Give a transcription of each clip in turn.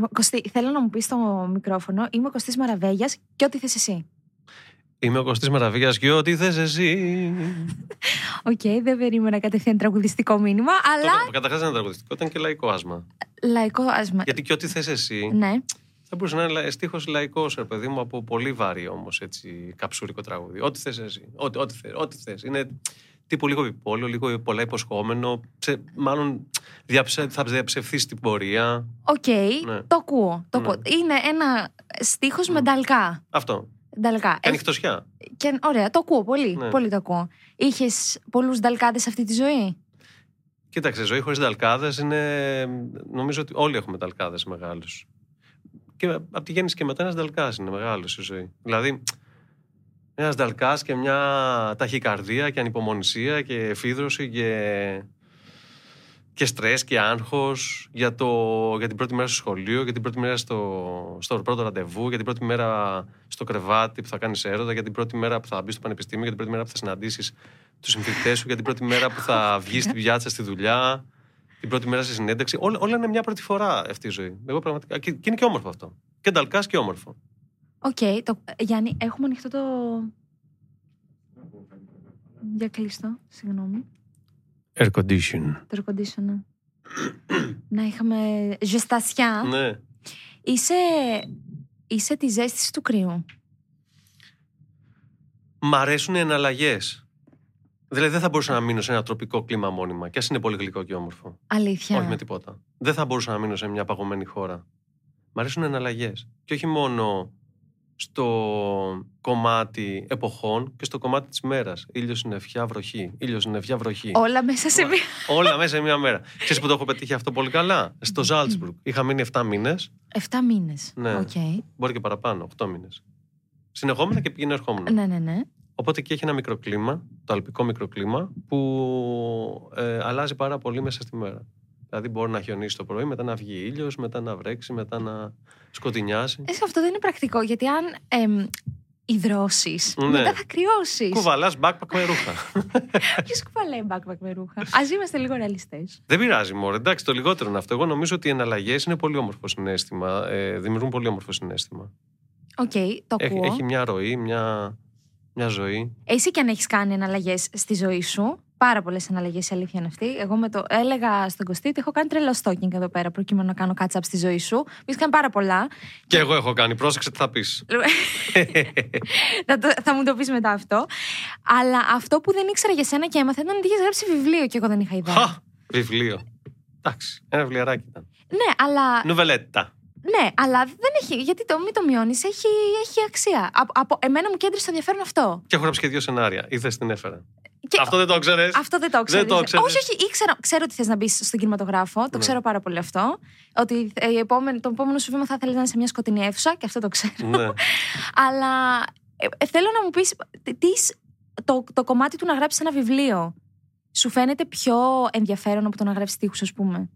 Λοιπόν, Κωστή, θέλω να μου πεις στο μικρόφωνο, είμαι ο Κωστής Μαραβέγιας και ό,τι θες εσύ. Είμαι ο Κωστής Μαραβέγιας και ό,τι θες εσύ. Οκ, δεν περίμενα κατευθείαν τραγουδιστικό μήνυμα, αλλά Τώρα, Καταρχάς ένα τραγουδιστικό, ήταν και λαϊκό άσμα. λαϊκό άσμα. Γιατί και ό,τι θες εσύ, Ναι. θα μπορούσε να είναι στίχος λαϊκός, ρε παιδί μου, από πολύ βαρύ όμως, έτσι, καψούρικο τραγούδι. Ό,τι θες εσύ, ό,τι, ό,τι, θες, ό,τι θες. Είναι τύπου λίγο επιπόλαιο, λίγο πολλά υποσχόμενο, ψε, μάλλον διαψευ, θα διαψευσθείς στην πορεία. Οκ, Ναι. το ακούω. Το Ναι. ακούω. Είναι ένα στίχος με νταλκά. Αυτό. Νταλκά. Και Ε, ανοιχτοσιά. και, ωραία, το ακούω πολύ. Ναι. Πολύ το ακούω. Είχες πολλούς νταλκάδες σε αυτή τη ζωή; Κοίταξε, ζωή χωρίς νταλκάδες είναι. Νομίζω ότι όλοι έχουμε νταλκάδες μεγάλους. Και από τη γέννηση και μετά ένας νταλκάς είναι μεγάλος η ζωή. Δηλαδή, ένας νταλκάς και μια ταχυκαρδία και ανυπομονησία και εφίδρωση και, και στρες και άγχος για, το... για την πρώτη μέρα στο σχολείο, για την πρώτη μέρα στο, στο πρώτο ραντεβού, για την πρώτη μέρα στο κρεβάτι που θα κάνεις έρωτα, για την πρώτη μέρα που θα μπεις στο πανεπιστήμιο, για την πρώτη μέρα που θα συναντήσεις τους συμφοιτητές σου, για την πρώτη μέρα που θα βγεις στην πιάτσα στη δουλειά, την πρώτη μέρα στη συνέντευξη. Όλα, όλα είναι μια πρώτη φορά αυτή η ζωή. Εγώ πραγματικά. Και, και είναι και όμορφο αυτό. Και νταλκάς και όμορφο. Οκ, το... Γιάννη, έχουμε ανοιχτό το. Για κλείστο, συγγνώμη. Air condition. Το air conditioner. να είχαμε ζεστασιά. Ναι. Είσαι, είσαι τη ζέστηση του κρύου. Μ' αρέσουν οι εναλλαγές. Δηλαδή δεν θα μπορούσα να μείνω σε ένα τροπικό κλίμα μόνιμα. Και ας είναι πολύ γλυκό και όμορφο. Αλήθεια. Όχι με τίποτα. Δεν θα μπορούσα να μείνω σε μια παγωμένη χώρα. Μ' αρέσουν εναλλαγές. Και όχι μόνο στο κομμάτι εποχών και στο κομμάτι της μέρας. Ήλιος, συννεφιά, βροχή. Ήλιος, συννεφιά, βροχή. Όλα μέσα σε μία. Όλα μέσα σε μια μέρα. Ξέρεις που το έχω πετύχει αυτό πολύ καλά; Στο Ζάλτσμπουργκ. Είχα μείνει 7 μήνες, Εφτά μήνες. Ναι. Οκ. μπορεί και παραπάνω, 8 μήνες. Συνεχόμενα και πηγαινοερχόμενα. Ναι, ναι, ναι. Οπότε εκεί έχει ένα μικροκλίμα, το αλπικό μικροκλίμα, που ε, αλλάζει πάρα πολύ μέσα στη μέρα. Δηλαδή μπορεί να χιονίσει το πρωί, μετά να βγει ήλιος, μετά να βρέξει, μετά να σκοτεινιάσει. Εσύ αυτό δεν είναι πρακτικό, γιατί αν εμ, ιδρώσεις, Ναι. μετά θα κρυώσεις. Κουβαλάς backpack με ρούχα. Ποιος κουβαλάει backpack με ρούχα; Α είμαστε λίγο ρεαλιστές. Δεν πειράζει, Μωρέ. Εντάξει, το λιγότερο είναι αυτό. Εγώ νομίζω ότι οι εναλλαγές είναι πολύ όμορφο συναίσθημα. Ε, δημιουργούν πολύ όμορφο συνέστημα. Οκ, το Έχει, ακούω. έχει μια ροή, μια, μια ζωή. Εσύ και αν έχεις κάνει εναλλαγές στη ζωή σου. Πάρα πολλές εναλλαγές, η αλήθεια είναι αυτή. Εγώ με το έλεγα στον Κωστή ότι έχω κάνει τρελό stalking εδώ πέρα προκειμένου να κάνω catch up στη ζωή σου. Μη κάνει πάρα πολλά. Και εγώ έχω κάνει. Πρόσεξε τι θα πεις. θα, το- θα μου το πεις μετά αυτό. Αλλά αυτό που δεν ήξερα για σένα και έμαθα ήταν ότι είχες γράψει βιβλίο και εγώ δεν είχα ιδέα. Χα! Βιβλίο. Εντάξει, ένα βιβλιαράκι ήταν. Ναι, αλλά Νουβελέτα. Ναι, αλλά δεν έχει. Γιατί το μη το μειώνεις, έχει, έχει αξία. Από, από, εμένα μου κέντρισε το ενδιαφέρον αυτό. Και έχω γράψει και δύο σενάρια. Είδες την έφερα. Και, Αυτό δεν το ξέρεις. αυτό δεν το ήξερα. Δεν το ξέρεις. Όχι, όχι, ήξερα, ξέρω ότι θες να μπεις στον κινηματογράφο. Το Ναι. ξέρω πάρα πολύ αυτό. Ότι ε, η επόμενη, το επόμενο σου βήμα θα ήθελε να είναι σε μια σκοτεινή αίθουσα και αυτό το ξέρω. ναι. Αλλά ε, ε, θέλω να μου πεις το, το κομμάτι του να γράψεις ένα βιβλίο. Σου φαίνεται πιο ενδιαφέρον από το να γράψεις τείχου, ας πούμε;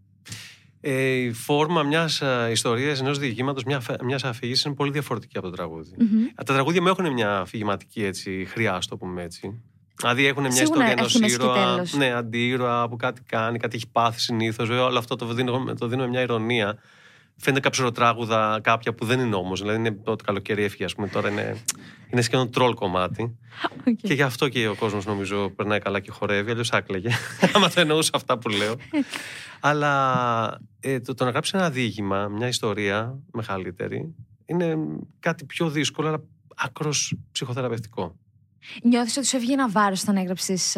Ε, η φόρμα μιας ιστορίας, ενός διηγήματος, μια μιας αφήγησης είναι πολύ διαφορετική από το τραγούδι. Μμμ. Α, Τα τραγούδια μου έχουν μια αφηγηματική έτσι, χρειά, ας το πούμε έτσι. Δηλαδή έχουν μια Σίγουρα ιστορία έχει ενό μέση και ήρωα. τέλος. Ναι, αντίρωα που κάτι κάνει, κάτι έχει πάθει συνήθως. Βέβαια, όλο αυτό το δίνω, το δίνω με μια ηρωνία. Φαίνεται καψουροτράγουδα κάποια που δεν είναι όμως. Δηλαδή είναι το καλοκαίρι έφυγε, ας πούμε. Τώρα είναι, είναι σχεδόν τρόλ κομμάτι. Οκ. Και γι' αυτό και ο κόσμος νομίζω περνάει καλά και χορεύει. Αλλιώς θα έκλαιγε. Άμα δεν εννοούσα αυτά που λέω. Αλλά ε, το, το να γράψεις ένα διήγημα, μια ιστορία μεγαλύτερη, είναι κάτι πιο δύσκολο, αλλά άκρως ψυχοθεραπευτικό. Νιώθεις ότι σου έβγαινε ένα βάρος όταν έγραψες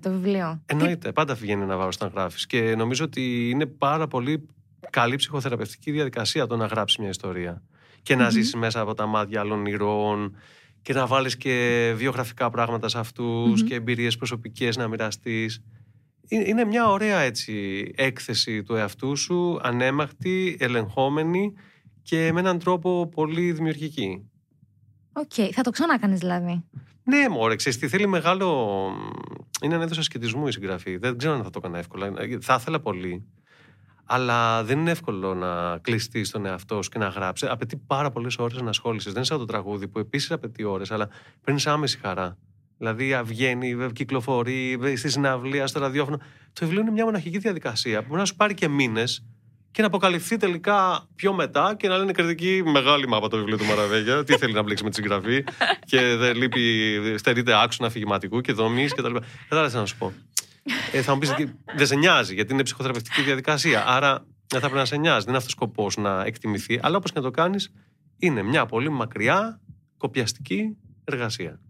το βιβλίο; Εννοείται, πάντα βγαίνει ένα βάρος όταν γράφεις. Και νομίζω ότι είναι πάρα πολύ καλή ψυχοθεραπευτική διαδικασία το να γράψεις μια ιστορία. Και να Μμμ. ζήσεις μέσα από τα μάτια άλλων ηρώων και να βάλεις και βιογραφικά πράγματα σε αυτούς Μμμ. και εμπειρίες προσωπικές να μοιραστείς. Είναι μια ωραία έτσι έκθεση του εαυτού σου, αναίμακτη, ελεγχόμενη και με έναν τρόπο πολύ δημιουργική. Οκ, θα το ξανακάνεις δηλαδή. Ναι, μωρέ, ξέρεις τι θέλει μεγάλο... Είναι ένα είδος ασκητισμού η συγγραφή. Δεν ξέρω αν θα το έκανα εύκολα. Θα ήθελα πολύ. Αλλά δεν είναι εύκολο να κλειστεί στον εαυτό σου και να γράψει. Απαιτεί πάρα πολλές ώρες να ασχόλησε. Δεν είναι σαν το τραγούδι που επίσης απαιτεί ώρες, αλλά παίρνεις άμεση χαρά. Δηλαδή βγαίνει, κυκλοφορεί στη συναυλία, στο ραδιόφωνο. Το βιβλίο είναι μια μοναχική διαδικασία που μπορεί να σου πάρει και μήνες και να αποκαλυφθεί τελικά πιο μετά και να λένε κριτική μεγάλη μάπα το βιβλίο του Μαραβέγια. τι θέλει να μπλέξει με τη συγγραφή και δεν λείπει, στερείται άξονα αφηγηματικού και δομής κτλ. Κατάλαβες να σου πω. Ε, θα μου πεις, δεν σε νοιάζει, γιατί είναι ψυχοθεραπευτική διαδικασία. Άρα δεν θα πρέπει να σε νοιάζει. Δεν είναι αυτός ο σκοπός να εκτιμηθεί. Αλλά όπως και να το κάνεις, είναι μια πολύ μακριά, κοπιαστική εργασία.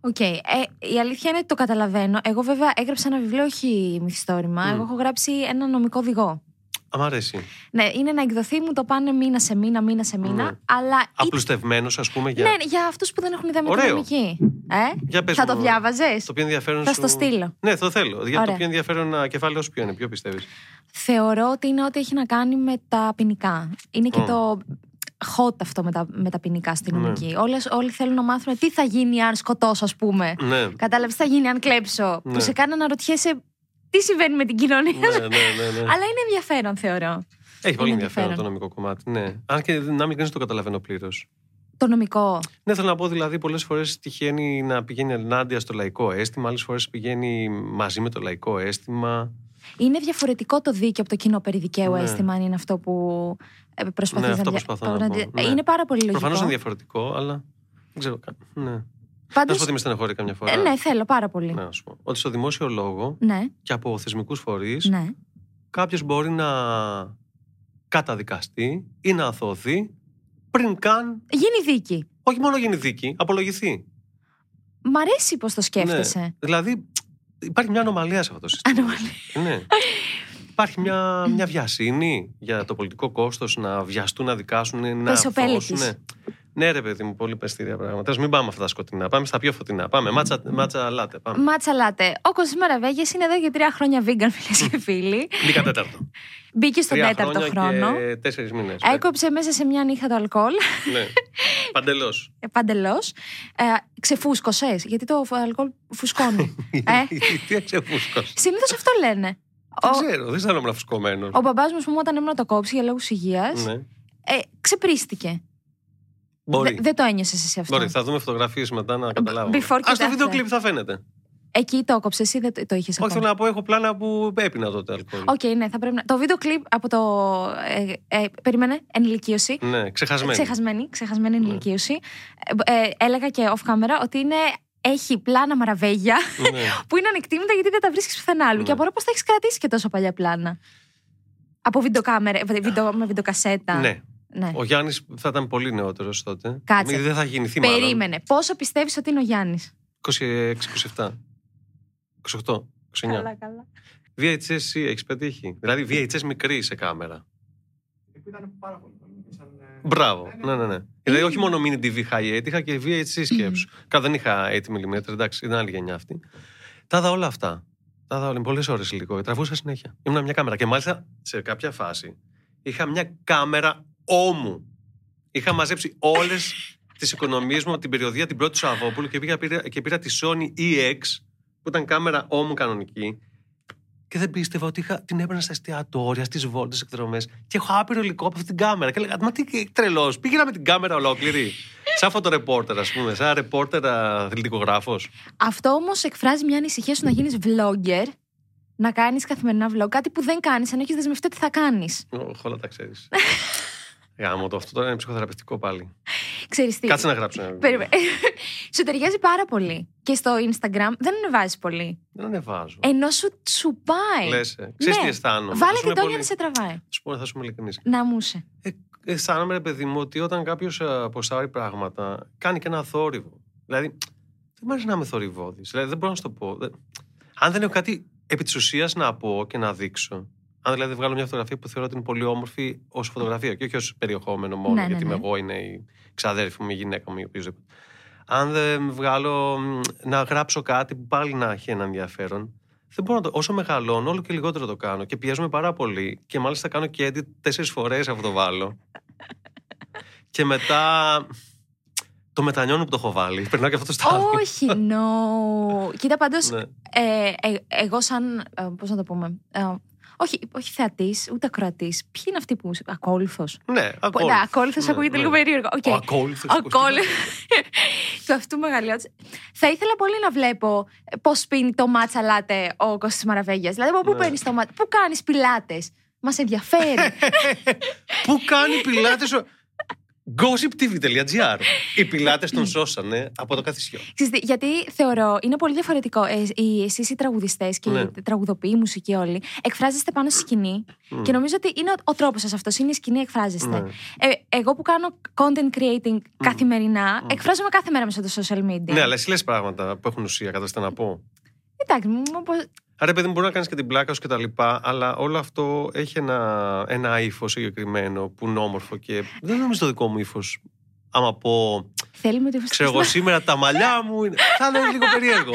OK. Okay. Ε, η αλήθεια είναι ότι το καταλαβαίνω. Εγώ, βέβαια, έγραψα ένα βιβλίο, όχι μυθιστόρημα. Mm. Εγώ έχω γράψει ένα νομικό οδηγό. Α, μ' αρέσει. Ναι, είναι να εκδοθεί, μου το πάνε μήνα σε μήνα, μήνα σε μήνα. Ναι. Αλλά. Απλουστευμένος, ας πούμε. Για... Ναι, για αυτούς που δεν έχουν ιδέα με την Ωραίο. νομική. Ε; Για πες θα το μου, διάβαζες; Το πιο ενδιαφέρον Θα σου... στο στείλω. Ναι, το θέλω. Για το Ωραία. πιο ενδιαφέρον α, κεφάλαιο σου ποιο είναι, ποιο πιστεύεις; Θεωρώ ότι είναι ό,τι έχει να κάνει με τα ποινικά. Είναι και Μμ. το hot αυτό με τα, με τα ποινικά στη Ναι. νομική. Όλες, όλοι θέλουν να μάθουν τι θα γίνει αν σκοτώσω, ας πούμε. Ναι. Κατάλαβες τι θα γίνει αν κλέψω. Ναι. Που σε κάνει να ρωτιέσαι τι συμβαίνει με την κοινωνία. ναι, ναι, ναι, ναι. Αλλά είναι ενδιαφέρον, θεωρώ. Έχει πολύ είναι ενδιαφέρον ενδιαφέρον. το νομικό κομμάτι. Ναι. Αν και να μην κανείς το καταλαβαίνω πλήρως. Το νομικό. Ναι, θέλω να πω δηλαδή πολλές φορές τυχαίνει να πηγαίνει ενάντια στο λαϊκό αίσθημα, άλλες φορές πηγαίνει μαζί με το λαϊκό αίσθημα. Είναι διαφορετικό το δίκαιο από το κοινό περί δικαίου Ναι. αίσθημα, αν είναι αυτό που ε, προσπαθείς Ναι, να αυτό δια- προσπαθώ το να δια- πω, ναι. Είναι πάρα πολύ λογικό. Προφανώς είναι διαφορετικό, αλλά δεν ξέρω καν. Ναι. Να Πάντως, σου πω ότι με στεναχωρεί καμιά φορά. ε, ναι, θέλω πάρα πολύ. Να σου πω. Ότι στο δημόσιο λόγο Ναι, και από θεσμικούς φορείς ναι. κάποιος μπορεί να καταδικαστεί ή να αθωωθεί πριν καν, Γίνει δίκη. όχι μόνο γίνει δίκη, απολογηθεί. Μ' αρέσει πώ το σκέφτεσαι. Ναι. Δηλαδή υπάρχει μια ανομαλία σε αυτό το σύστημα. Ανομαλία. ναι. Υπάρχει μια, μια βιασύνη για το πολιτικό κόστος να βιαστούν, να δικάσουν, να Πεσοπέλητης. Αθωώσουν. Ναι, ρε παιδί μου, πολύ πεστήρια πράγματα. Τέλος, μην πάμε αυτά τα σκοτεινά. Πάμε στα πιο φωτεινά. Πάμε. Μάτσα, μάτσα λάτε. Πάμε. Μάτσα λάτε. Ο Κωστή Μαραβέγε είναι εδώ για τρία χρόνια vegan, φίλες και φίλοι. Μπήκα τέταρτο. Μπήκε στον Τρία τέταρτο χρόνια χρόνο. Και τέσσερις μήνες. Έκοψε μέσα σε μια νύχτα το αλκοόλ. ναι. Παντελώς. Παντελώς. Ε, Ξεφούσκωσες. Γιατί το αλκοόλ φουσκώνει. ε, Τι εξεφούσκο. Συνήθως αυτό λένε. Δεν Ο, ξέρω, δεν αισθάνομαι φουσκωμένος. ο μπαμπάς μου, ας πούμε, όταν έμεινε να το κόψει για λόγους υγείας, Ναι. ε, ξεπρίστηκε. Μπορεί. Δε- δεν το ένιωσες εσύ αυτό; Μπορεί, θα δούμε φωτογραφίες μετά να καταλάβουμε. before και Α το after. βίντεο κλειπ θα φαίνεται. Εκεί το έκοψες εσύ, δεν το, το είχες Όχι, ακόμα; θέλω να πω, έχω πλάνα που έπινα τότε αλκοόλ. Οκ, ναι, θα πρέπει να. Το βίντεο κλιπ από το. Ε, ε, περίμενε, ενηλικίωση. Ναι, ξεχασμένη. Ξεχασμένη, ξεχασμένη ενηλικίωση. Ε, ε, έλεγα και off camera ότι είναι, έχει πλάνα Μαραβέγια ναι. που είναι ανεκτίμητα γιατί δεν τα βρίσκεις πουθενά άλλου. Ναι. Και απορώ πώς τα έχεις κρατήσει και τόσο παλιά πλάνα; Από βιντεοκάμερα, βι- βίντεο, με βιντεοκασέτα. ναι. Ναι. Ο Γιάννης θα ήταν πολύ νεότερος τότε. Κάτσε. Μη- Δεν θα 'χε γεννηθεί μάλλον. Περίμενε. Πόσο πιστεύεις ότι είναι ο Γιάννης; 26-27. 28. 29. καλά. VHS εσύ έχεις πετύχει; Δηλαδή VHS μικρή σε κάμερα. Ήταν πάρα πολύ πολύ. Σαν, ε, Μπράβο. Ναι, ναι, ναι. Δηλαδή όχι μόνο mini TV high 8, είχα και VHS σκέψου. Καλά, δεν είχα 8 mm, εντάξει, ήταν άλλη γενιά αυτή. Τα είδα όλα αυτά. Τα είδα όλα. Πολλές ώρες υλικό. Τραβούσα συνέχεια. Ήμουν μια κάμερα. Και μάλιστα σε κάποια φάση είχα μια κάμερα όμου. Είχα μαζέψει όλες τις οικονομίες μου από την περιοδία την πρώτη του Σαββόπουλου και πήγα πήρα, και πήρα τη Sony EX που ήταν κάμερα όμου κανονική. Και δεν πίστευα ότι είχα, την έπαιρνα στα εστιατόρια, στις βόλτες, εκδρομές. Και έχω άπειρο υλικό από αυτή την κάμερα. Και έλεγα, Μα τι τρελός, πήγαινα με την κάμερα ολόκληρη. σαν φωτορεπόρτερ, ας πούμε, σαν ρεπόρτερ αθλητικογράφος. Αυτό όμως εκφράζει μια ανησυχία σου να γίνεις vlogger, να κάνεις καθημερινά vlog. Κάτι που δεν κάνεις, αν έχεις δεσμευτεί ότι θα κάνεις. Όλα τα ξέρεις. Γάμο το, αυτό τώρα είναι ψυχοθεραπευτικό πάλι. Ξέρεις τι. Κάτσε να γράψω ένα βιβλίο. Περίμενε. Σου ταιριάζει πάρα πολύ. Και στο Instagram δεν ανεβάζεις πολύ. Δεν ανεβάζω. Ενώ σου, σου πάει. Λες, ε. ξέρεις τι αισθάνομαι. Βάλε Θα σου και είμαι το πολύ- να σε τραβάει. Θα σου πω, θα σου είμαι ειλικρινής. Να μου σε. Ε, αισθάνομαι, ρε παιδί μου, ότι όταν κάποιος αποστάρει πράγματα, κάνει και ένα θόρυβο. Δηλαδή, δεν μου αρέσει να είμαι θορυβόδη. Δηλαδή, δεν μπορώ να σου το πω. Δεν- Αν δεν έχω κάτι επί της ουσίας να πω και να δείξω. Αν δηλαδή βγάλω μια φωτογραφία που θεωρώ ότι είναι πολύ όμορφη ως φωτογραφία και όχι ως περιεχόμενο μόνο, Ναι, ναι, γιατί ναι. είμαι εγώ, είναι η ξαδέρφη μου, η γυναίκα μου ή οποιοδήποτε. Αν δεν βγάλω μ, να γράψω κάτι που πάλι να έχει ένα ενδιαφέρον, δεν μπορώ να το. Όσο μεγαλώνω, όλο και λιγότερο το κάνω. Και πιέζομαι πάρα πολύ. Και μάλιστα κάνω και edit τέσσερις φορές αυτό το βάλω. και μετά. Το μετανιώνω που το έχω βάλει. Περνάω και αυτό το στάδιο. Όχι, no. Κοίτα, πάντως, Ναι. ε, ε, εγώ σαν. Ε, Πώς να το πούμε. Ε, όχι, όχι θεατής, ούτε ακροατής. Ποιοι είναι αυτοί που. Ακόλουθος; Ναι, Ναι, ακόλουθος Ναι, ακούγεται ναι. λίγο περίεργο. Οκ. Ο ακόλουθος. Ο κόλλη. του αυτού μεγαλειότης. Θα ήθελα πολύ να βλέπω πώς πίνει το matcha latte ο Κωστής Μαραβέγιας. Δηλαδή, από πού Ναι. παίρνεις το matcha, πού κάνεις πιλάτες; Μας ενδιαφέρει. Πού κάνει πιλάτες. Ο- gossiptv.gr. Οι πιλάτες τον σώσανε από το καθισιό. Ξέρεις τι, γιατί θεωρώ είναι πολύ διαφορετικό. Ε, οι, εσείς οι τραγουδιστές και Ναι. οι τραγουδοποιοί, οι μουσικοί όλοι, εκφράζεστε πάνω στη σκηνή Μμ. και νομίζω ότι είναι ο, ο τρόπος σας αυτός, είναι η σκηνή εκφράζεστε. Ναι. Ε, εγώ που κάνω content creating καθημερινά, εκφράζομαι κάθε μέρα μέσα στο social media. Ναι, αλλά εσύ λες πράγματα που έχουν ουσία, κατάστατα να πω. Εντάξει, μου, όπως- Άρα, παιδί μου, μπορεί να κάνεις και την πλάκα σου και τα λοιπά, αλλά όλο αυτό έχει ένα, ένα ύφος συγκεκριμένο που είναι όμορφο και δεν νομίζω το δικό μου ύφος. Άμα πω, θέλουμε ότι ξέρω εγώ σήμερα τα μαλλιά μου, είναι... θα είναι λίγο περίεργο.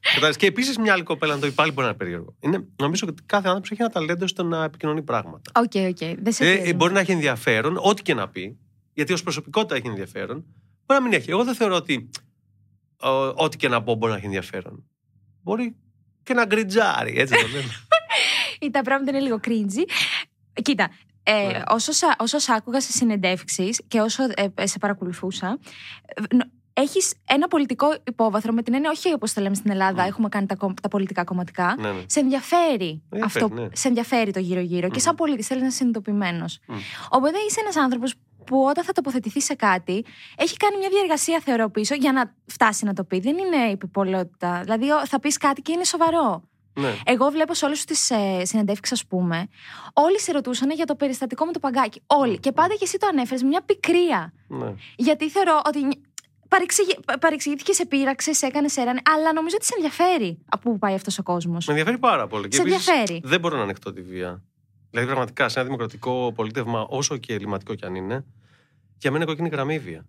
Κατάλαβες. και επίσης μια άλλη κοπέλα να το πει πάλι μπορεί να είναι περίεργο. Είναι, νομίζω ότι κάθε άνθρωπος έχει ένα ταλέντο στο να επικοινωνεί πράγματα. OK, OK. Δεν σε Ε, πιέζω. μπορεί να έχει ενδιαφέρον, ό,τι και να πει, γιατί ως προσωπικότητα έχει ενδιαφέρον. Μπορεί να μην έχει. Εγώ δεν θεωρώ ότι ο, ό,τι και να πω μπορεί να έχει ενδιαφέρον. Μπορεί και να κριντζάρει, έτσι το λέμε. Ή τα πράγματα είναι λίγο cringy. Κοίτα, ε, Ναι. όσο, σα- όσο σ' άκουγα σε συνεντεύξεις και όσο ε, σε παρακολουθούσα, ε, νο- έχεις ένα πολιτικό υπόβαθρο με την έννοια, όχι όπως το λέμε στην Ελλάδα, Μμ. έχουμε κάνει τα, κομ- τα πολιτικά κομματικά. ναι, ναι. Σε ενδιαφέρει Ενδιαφέρει, αυτό, ναι. σε ενδιαφέρει το γύρω-γύρω και σαν Μμμ. πολίτης θέλεις να είσαι συνειδητοποιημένος. Μμ. Οπότε είσαι ένας άνθρωπος που όταν θα τοποθετηθεί σε κάτι, έχει κάνει μια διαργασία, θεωρώ πίσω, για να φτάσει να το πει. Δεν είναι υπηπολότητα. Δηλαδή, ο- θα πεις κάτι και είναι σοβαρό. ναι. Εγώ βλέπω σε όλε τις ε, συνεντεύξεις, ας πούμε, όλοι σε ρωτούσαν για το περιστατικό με το παγκάκι. Όλοι. Και πάντα και εσύ το ανέφερες με μια πικρία. ναι. Γιατί θεωρώ ότι. Παρεξηγη... Παρεξηγήθηκε, σε πείραξε, σε έκανε, σε έρανε, αλλά νομίζω ότι σε ενδιαφέρει από πού πάει αυτός ο κόσμος. Με ενδιαφέρει πάρα πολύ. Και Σε επίσης, ενδιαφέρει. Δεν μπορώ να ανεχτώ τη βία. Δηλαδή, πραγματικά, σε ένα δημοκρατικό πολίτευμα, όσο και ελληματικό κι αν είναι, για μένα είναι κόκκινη γραμμή η βία.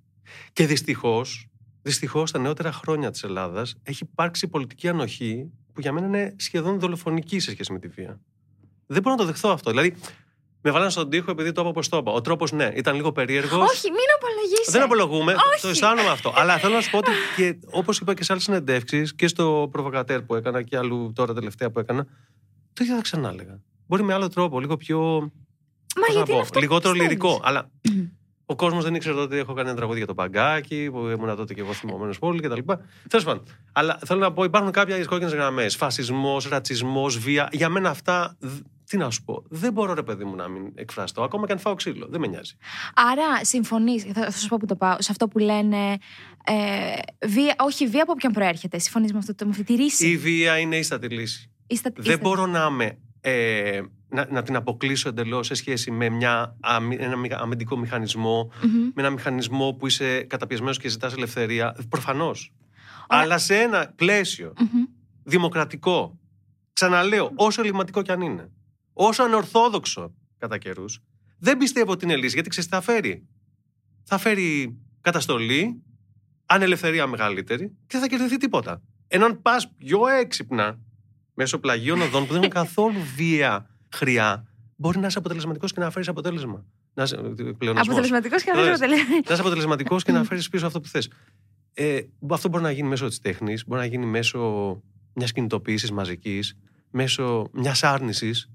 Και δυστυχώς, δυστυχώς, τα νεότερα χρόνια της Ελλάδας έχει υπάρξει πολιτική ανοχή που για μένα είναι σχεδόν δολοφονική σε σχέση με τη βία. Δεν μπορώ να το δεχθώ αυτό. Δηλαδή, με βάλανε στον τοίχο επειδή το είπα όπως το είπα. Ο τρόπος, ναι, ήταν λίγο περίεργος. Όχι, μην απολογήσει. Δεν απολογούμε, Όχι. το αισθάνομαι αυτό. Αλλά θέλω να σου πω ότι και όπως είπα και σε άλλες συνεντεύξεις και στο προβοκατέρ που έκανα και αλλού τώρα τελευταία που έκανα, το ίδιο θα ξανά έλεγα. Μπορεί με άλλο τρόπο, λίγο πιο. Μα πώς να γιατί είναι πω, αυτό που λιγότερο πιστεύεις; λυρικό. Αλλά ο κόσμος δεν ήξερε τότε ότι έχω κάνει ένα τραγούδι για το παγκάκι, που ήμουν τότε και εγώ θυμωμένος πολύ κτλ. Τέλος πάντων. Αλλά θέλω να πω, υπάρχουν κάποια κόκκινε γραμμές. Φασισμός, ρατσισμός, βία. Για μένα αυτά. δ- Τι να σου πω. Δεν μπορώ, ρε παιδί μου, να μην εκφραστώ. Ακόμα και αν φάω ξύλο. Δεν με νοιάζει. Άρα συμφωνείς, θα, θα σου πω που το πάω, σε αυτό που λένε. Ε, βία, όχι, βία από όποιον προέρχεται. Συμφωνείς με, αυτό το- με αυτή τη ρίση; Η βία είναι ίστατη λύση. Είστε- Δεν είστε- μπορώ να, είμαι, ε, να, να την αποκλείσω εντελώς σε σχέση με μια, αμυ- ένα μηχα- αμυντικό μηχανισμό, Μμμ. με ένα μηχανισμό που είσαι καταπιεσμένος και ζητάς ελευθερία. Προφανώς. Ωραία. Αλλά σε ένα πλαίσιο Μμμ. δημοκρατικό. Ξαναλέω, όσο ελληματικό κι αν είναι. Όσο ανορθόδοξο κατά καιρούς, δεν πιστεύω ότι είναι λύση. Γιατί ξέρεις τι θα φέρει; Θα φέρει καταστολή, ανελευθερία μεγαλύτερη και δεν θα κερδιθεί τίποτα. Ενώ αν πας πιο έξυπνα μέσω πλαγίων οδών που δεν έχουν καθόλου βία χρειά, μπορεί να είσαι αποτελεσματικός και να φέρεις αποτέλεσμα. Να είσαι, πλεονασμός. Αποτελεσματικός και να Ορίστε. αποτελεσματικό. Να είσαι αποτελεσματικός και να φέρεις πίσω αυτό που θες. Ε, αυτό μπορεί να γίνει μέσω της τέχνης, μπορεί να γίνει μέσω μιας κινητοποίησης μαζικής, μέσω μιας άρνησης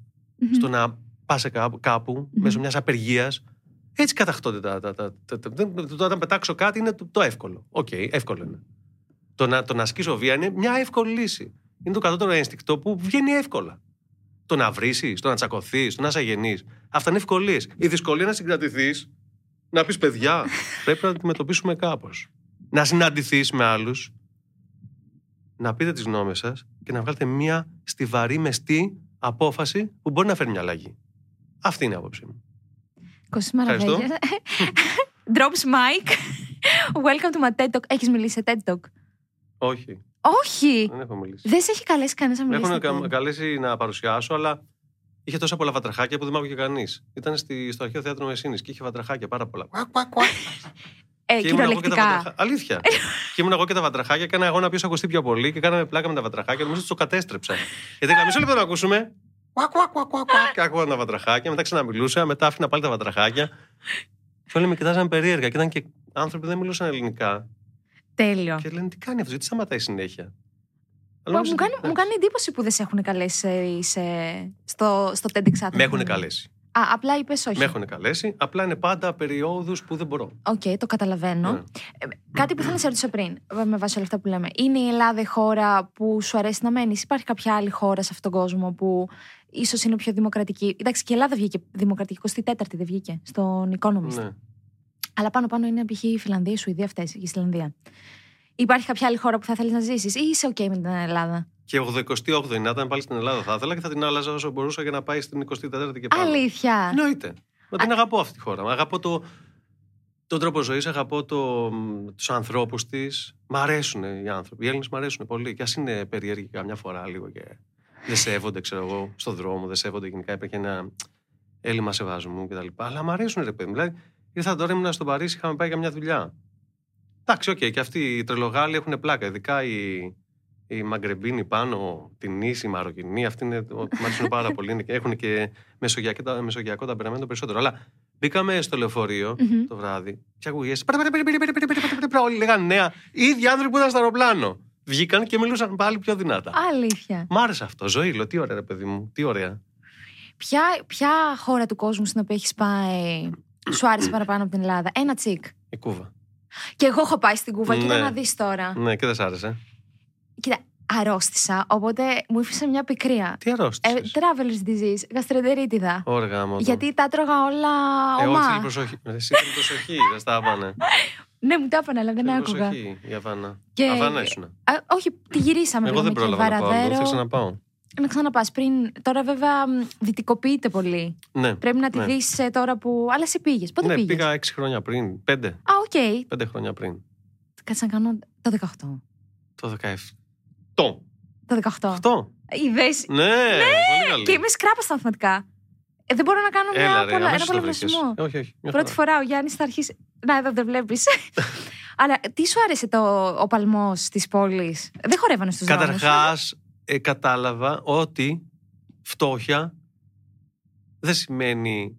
στο να πας κάπου, κάπου μέσω μιας απεργίας. Έτσι καταχτώνται τα. τα, τα, τα, τα- δεν- το όταν πετάξω κάτι είναι το, το εύκολο. Οκ, εύκολο είναι. Το να, το να ασκήσω βία είναι μια εύκολη λύση. Είναι το κατώτερο ένστικτο που βγαίνει εύκολα. Το να βρεις, το να τσακωθείς, το να είσαι αγενή. Αυτά είναι ευκολίες. Η δυσκολία να συγκρατηθείς, να πεις παιδιά, πρέπει να αντιμετωπίσουμε κάπως. Να συναντηθείς με άλλους, να πείτε τις γνώμες σας και να βγάλετε μια στιβαρή, μεστή απόφαση που μπορεί να φέρει μια αλλαγή. Αυτή είναι η άποψή μου. Κωστή Ευχαριστώ. Μαραβέγια. Drops mic. Welcome to my TED Talk. Έχεις μιλήσει σε TED Talk; Όχι, Όχι. δεν έχω μιλήσει. Δεν σε έχει καλέσει κανένα να Με μιλήσει. έχουν σε κα- TED. καλέσει να παρουσιάσω, αλλά είχε τόσα πολλά βατραχάκια που δεν μ' άκουγε κανείς. Ήταν στη, στο αρχαίο θέατρο Μεσσήνης και είχε βατραχάκια πάρα πολλά. Κουακ, κουακ, κουακ. Ε, Και ήμουν εγώ και τα κυριολεκτικά. βατραχά- Αλήθεια. και ήμουν εγώ και τα βατραχάκια, έκανα αγώνα ποιο ακουστεί πιο πολύ και κάναμε πλάκα με τα βατραχάκια. Νομίζω ότι το κατέστρεψα. Γιατί έκανα μισό λεπτό να ακούσουμε. Κουακ, κουακ, κουακ, κουακ, κουακ. Και άκουγα τα βατραχάκια, μετά ξαναμιλούσα, μετά άφηνα πάλι τα βατραχάκια. Και όλοι με κοιτάζαν περίεργα και ήταν και άνθρωποι που δεν μιλούσαν ελληνικά. Τέλειο. Και λένε τι κάνει αυτός, γιατί σταματάει συνέχεια; Αλλά Μα, νομίζω μου, ότι- κάνει, μου κάνει εντύπωση που δεν σε έχουν καλέσει σε, στο, στο TEDx Athens. Με έχουν καλέσει. Α, απλά είπες όχι. Με έχουν καλέσει. Απλά είναι πάντα περιόδους που δεν μπορώ. Οκ, το καταλαβαίνω. Ναι. Ε, κάτι που ήθελα να σε ρωτήσω πριν, ε, με βάση όλα αυτά που λέμε. Είναι η Ελλάδα η χώρα που σου αρέσει να μένεις, Υπάρχει κάποια άλλη χώρα σε αυτόν τον κόσμο που ίσως είναι πιο δημοκρατική; Εντάξει, και η Ελλάδα βγήκε δημοκρατική. 24η δεν βγήκε στον Economist. Ναι. Αλλά πάνω-πάνω είναι π.χ. η Φιλανδία, η Σουηδία, αυτές, η Ισλανδία. Υπάρχει κάποια άλλη χώρα που θα θέλεις να ζήσεις, ή είσαι OK με την Ελλάδα; Και 88η να ήταν πάλι στην Ελλάδα θα ήθελα και θα την άλλαζα όσο μπορούσα για να πάει στην 24η και πάνω. Αλήθεια. Εννοείται. Μα την αγαπώ αυτή τη χώρα. Αγαπώ το, τον τρόπο ζωής, αγαπώ το, τους ανθρώπους της. Μ' αρέσουν οι άνθρωποι. Οι Έλληνες μ' αρέσουν πολύ. Και ας είναι περίεργοι καμιά φορά λίγο και δεν σέβονται, ξέρω εγώ, στον δρόμο, δεν σέβονται γενικά. Υπάρχει ένα έλλειμμα σεβασμού κτλ. Αλλά μ' αρέσουν, ρε παιδί. μου. Δηλαδή, ήρθα τώρα, ήμουν στο Παρίσι, είχαμε πάει για μια δουλειά. Εντάξει, οκ, και αυτοί οι τρελογάλλοι έχουν πλάκα. Ειδικά οι, οι Μαγκρεμπίνοι πάνω, Τυνήσιοι, Μαροκινοί, αυτοί είναι, μ' αρέσουν πάρα πολύ. Είναι και- Έχουν και μεσογειακό, μεσογειακό ταμπεραμέντο περισσότερο. Αλλά μπήκαμε στο λεωφορείο Μμμ. το βράδυ και ακούγες. Όλοι λέγανε νέα. Οι ίδιοι άνθρωποι που ήταν στο αεροπλάνο. Βγήκαν και μιλούσαν πάλι πιο δυνατά. Αλήθεια. Μ' άρεσε αυτό. Ζωή, λέω, τι ωραία, ρε παιδί μου. Τι ωραία. Ποια, ποια χώρα του κόσμου στην οποία έχεις πάει σου άρεσε παραπάνω από την Ελλάδα. Ένα τσικ. Η Κούβα. Και εγώ έχω πάει στην Κούβα, κοίτα Ναι. να δεις τώρα. Ναι, και δεν σ' άρεσε. Κοίτα, αρρώστησα, οπότε μου έφυσε μια πικρία. Τι Ε, αρρώστησες. traveler's disease, γαστρεντερίτιδα. Ωραία, γάμο. το. Γιατί τα έτρωγα όλα Ε, όχι, ομά. θέλει προσοχή. Εσύ θέλει προσοχή, δεν στα άπανε. ναι, μου τα έπανε, αλλά δεν Θέλει άκουγα. προσοχή, η Αβάνα. Και- Αβάνα ήσουν. Α, όχι, τη γυρίσαμε Εγώ δεν πήγαμε και πρόλαβα να πάω. αλλού, Βαραδέρο. Θα ξαναπάω. Να ξαναπάς πριν. Τώρα βέβαια μ, δυτικοποιείται πολύ. Ναι. Πρέπει να τη ναι. δεις ε, τώρα που. Αλλά εσύ πήγες. Πότε Ναι, πήγες; πήγα έξι χρόνια πριν. Πέντε. Α, οκ. Πέντε χρόνια πριν. Κάτσε να κάνω το 18. Το 17. Το 18. Αυτό. Είδες; Ναι, πολύ καλή. Και είμαι σκράπα στα μαθηματικά. Ε, δεν μπορώ να κάνω μια Έλα, ρε, πολλα- ένα αμέσως το βρήκες. πολλαπλασιασμό. Ε, Όχι, όχι. μια Πρώτη χαρά. φορά ο Γιάννης θα αρχίσει. Να, εδώ δεν βλέπεις. Αλλά τι σου άρεσε το, ο παλμός της πόλης; Δεν χορεύανε στους δρόμους. Καταρχάς, ε, κατάλαβα ότι φτώχεια δεν σημαίνει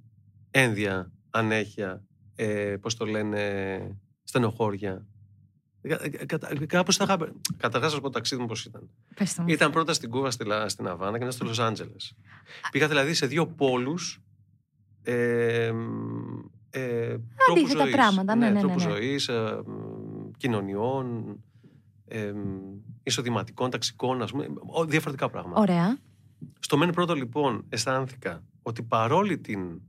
ένδια, ανέχεια, ε, πώς το λένε, στενοχώρια. Ε, ε, κατα- Κάπως τα είχα... Καταρχάς, να σας πω το ταξίδι μου πώς ήταν. Πες το μου. Ήταν πρώτα στην Κούβα, στη, Λα- στην Αβάνα και μετά στο Λος Άντζελες. Πήγα δηλαδή σε δύο πόλους ε, ε, τρόπους Αντίθετα ζωής. πράγματα, ναι, ναι, ναι, τρόπους ναι. ζωής, ε, μ, κοινωνιών, ε, μ, εισοδηματικών, ταξικών, ας πούμε, ο- διαφορετικά πράγματα. Ωραία. Στο μεν πρώτο λοιπόν αισθάνθηκα ότι παρόλη την,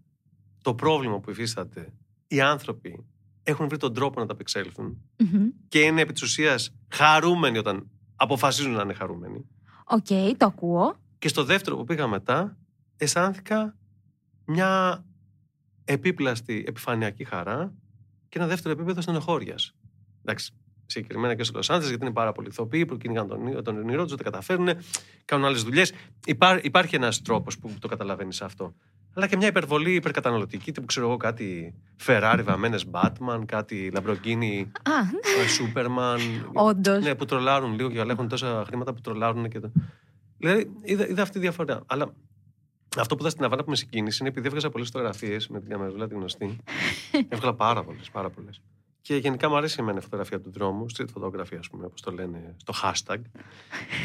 το πρόβλημα που υφίσταται, οι άνθρωποι έχουν βρει τον τρόπο να ανταπεξέλθουν Μμμ. και είναι επί της ουσίας χαρούμενοι όταν αποφασίζουν να είναι χαρούμενοι. Οκ, το ακούω. Και στο δεύτερο που πήγα μετά, αισθάνθηκα μια επίπλαστη επιφανειακή χαρά και ένα δεύτερο επίπεδο στενοχώριας. Εντάξει, συγκεκριμένα και στο Λο Άντζελε, γιατί είναι πάρα πολλοί ηθοποιοί που κυνηγάνε τον, τον όνειρό τους, δεν τα καταφέρνουν, κάνουν άλλες δουλειές. Υπά, υπάρχει ένας τρόπος που το καταλαβαίνεις αυτό. Αλλά και μια υπερβολή υπερκαταναλωτική, τύπου ξέρω εγώ κάτι Ferrari βαμμένες Batman, κάτι Lamborghini Α, ε, Superman. όντως. Ναι, που τρολάρουν λίγο και έχουν τόσα χρήματα που τρολάρουν και το. Δηλαδή, είδα, είδα αυτή τη διαφορά. Αλλά αυτό που είδα στην Αβάνα που με συγκίνησε είναι επειδή έβγαζα πολλές φωτογραφίες με την καμερούλα τη γνωστή. Έβγαλα πάρα πολλές, πάρα πολλές. Και γενικά μου αρέσει εμένα η φωτογραφία του δρόμου, street photography, ας πούμε, όπως το λένε στο hashtag.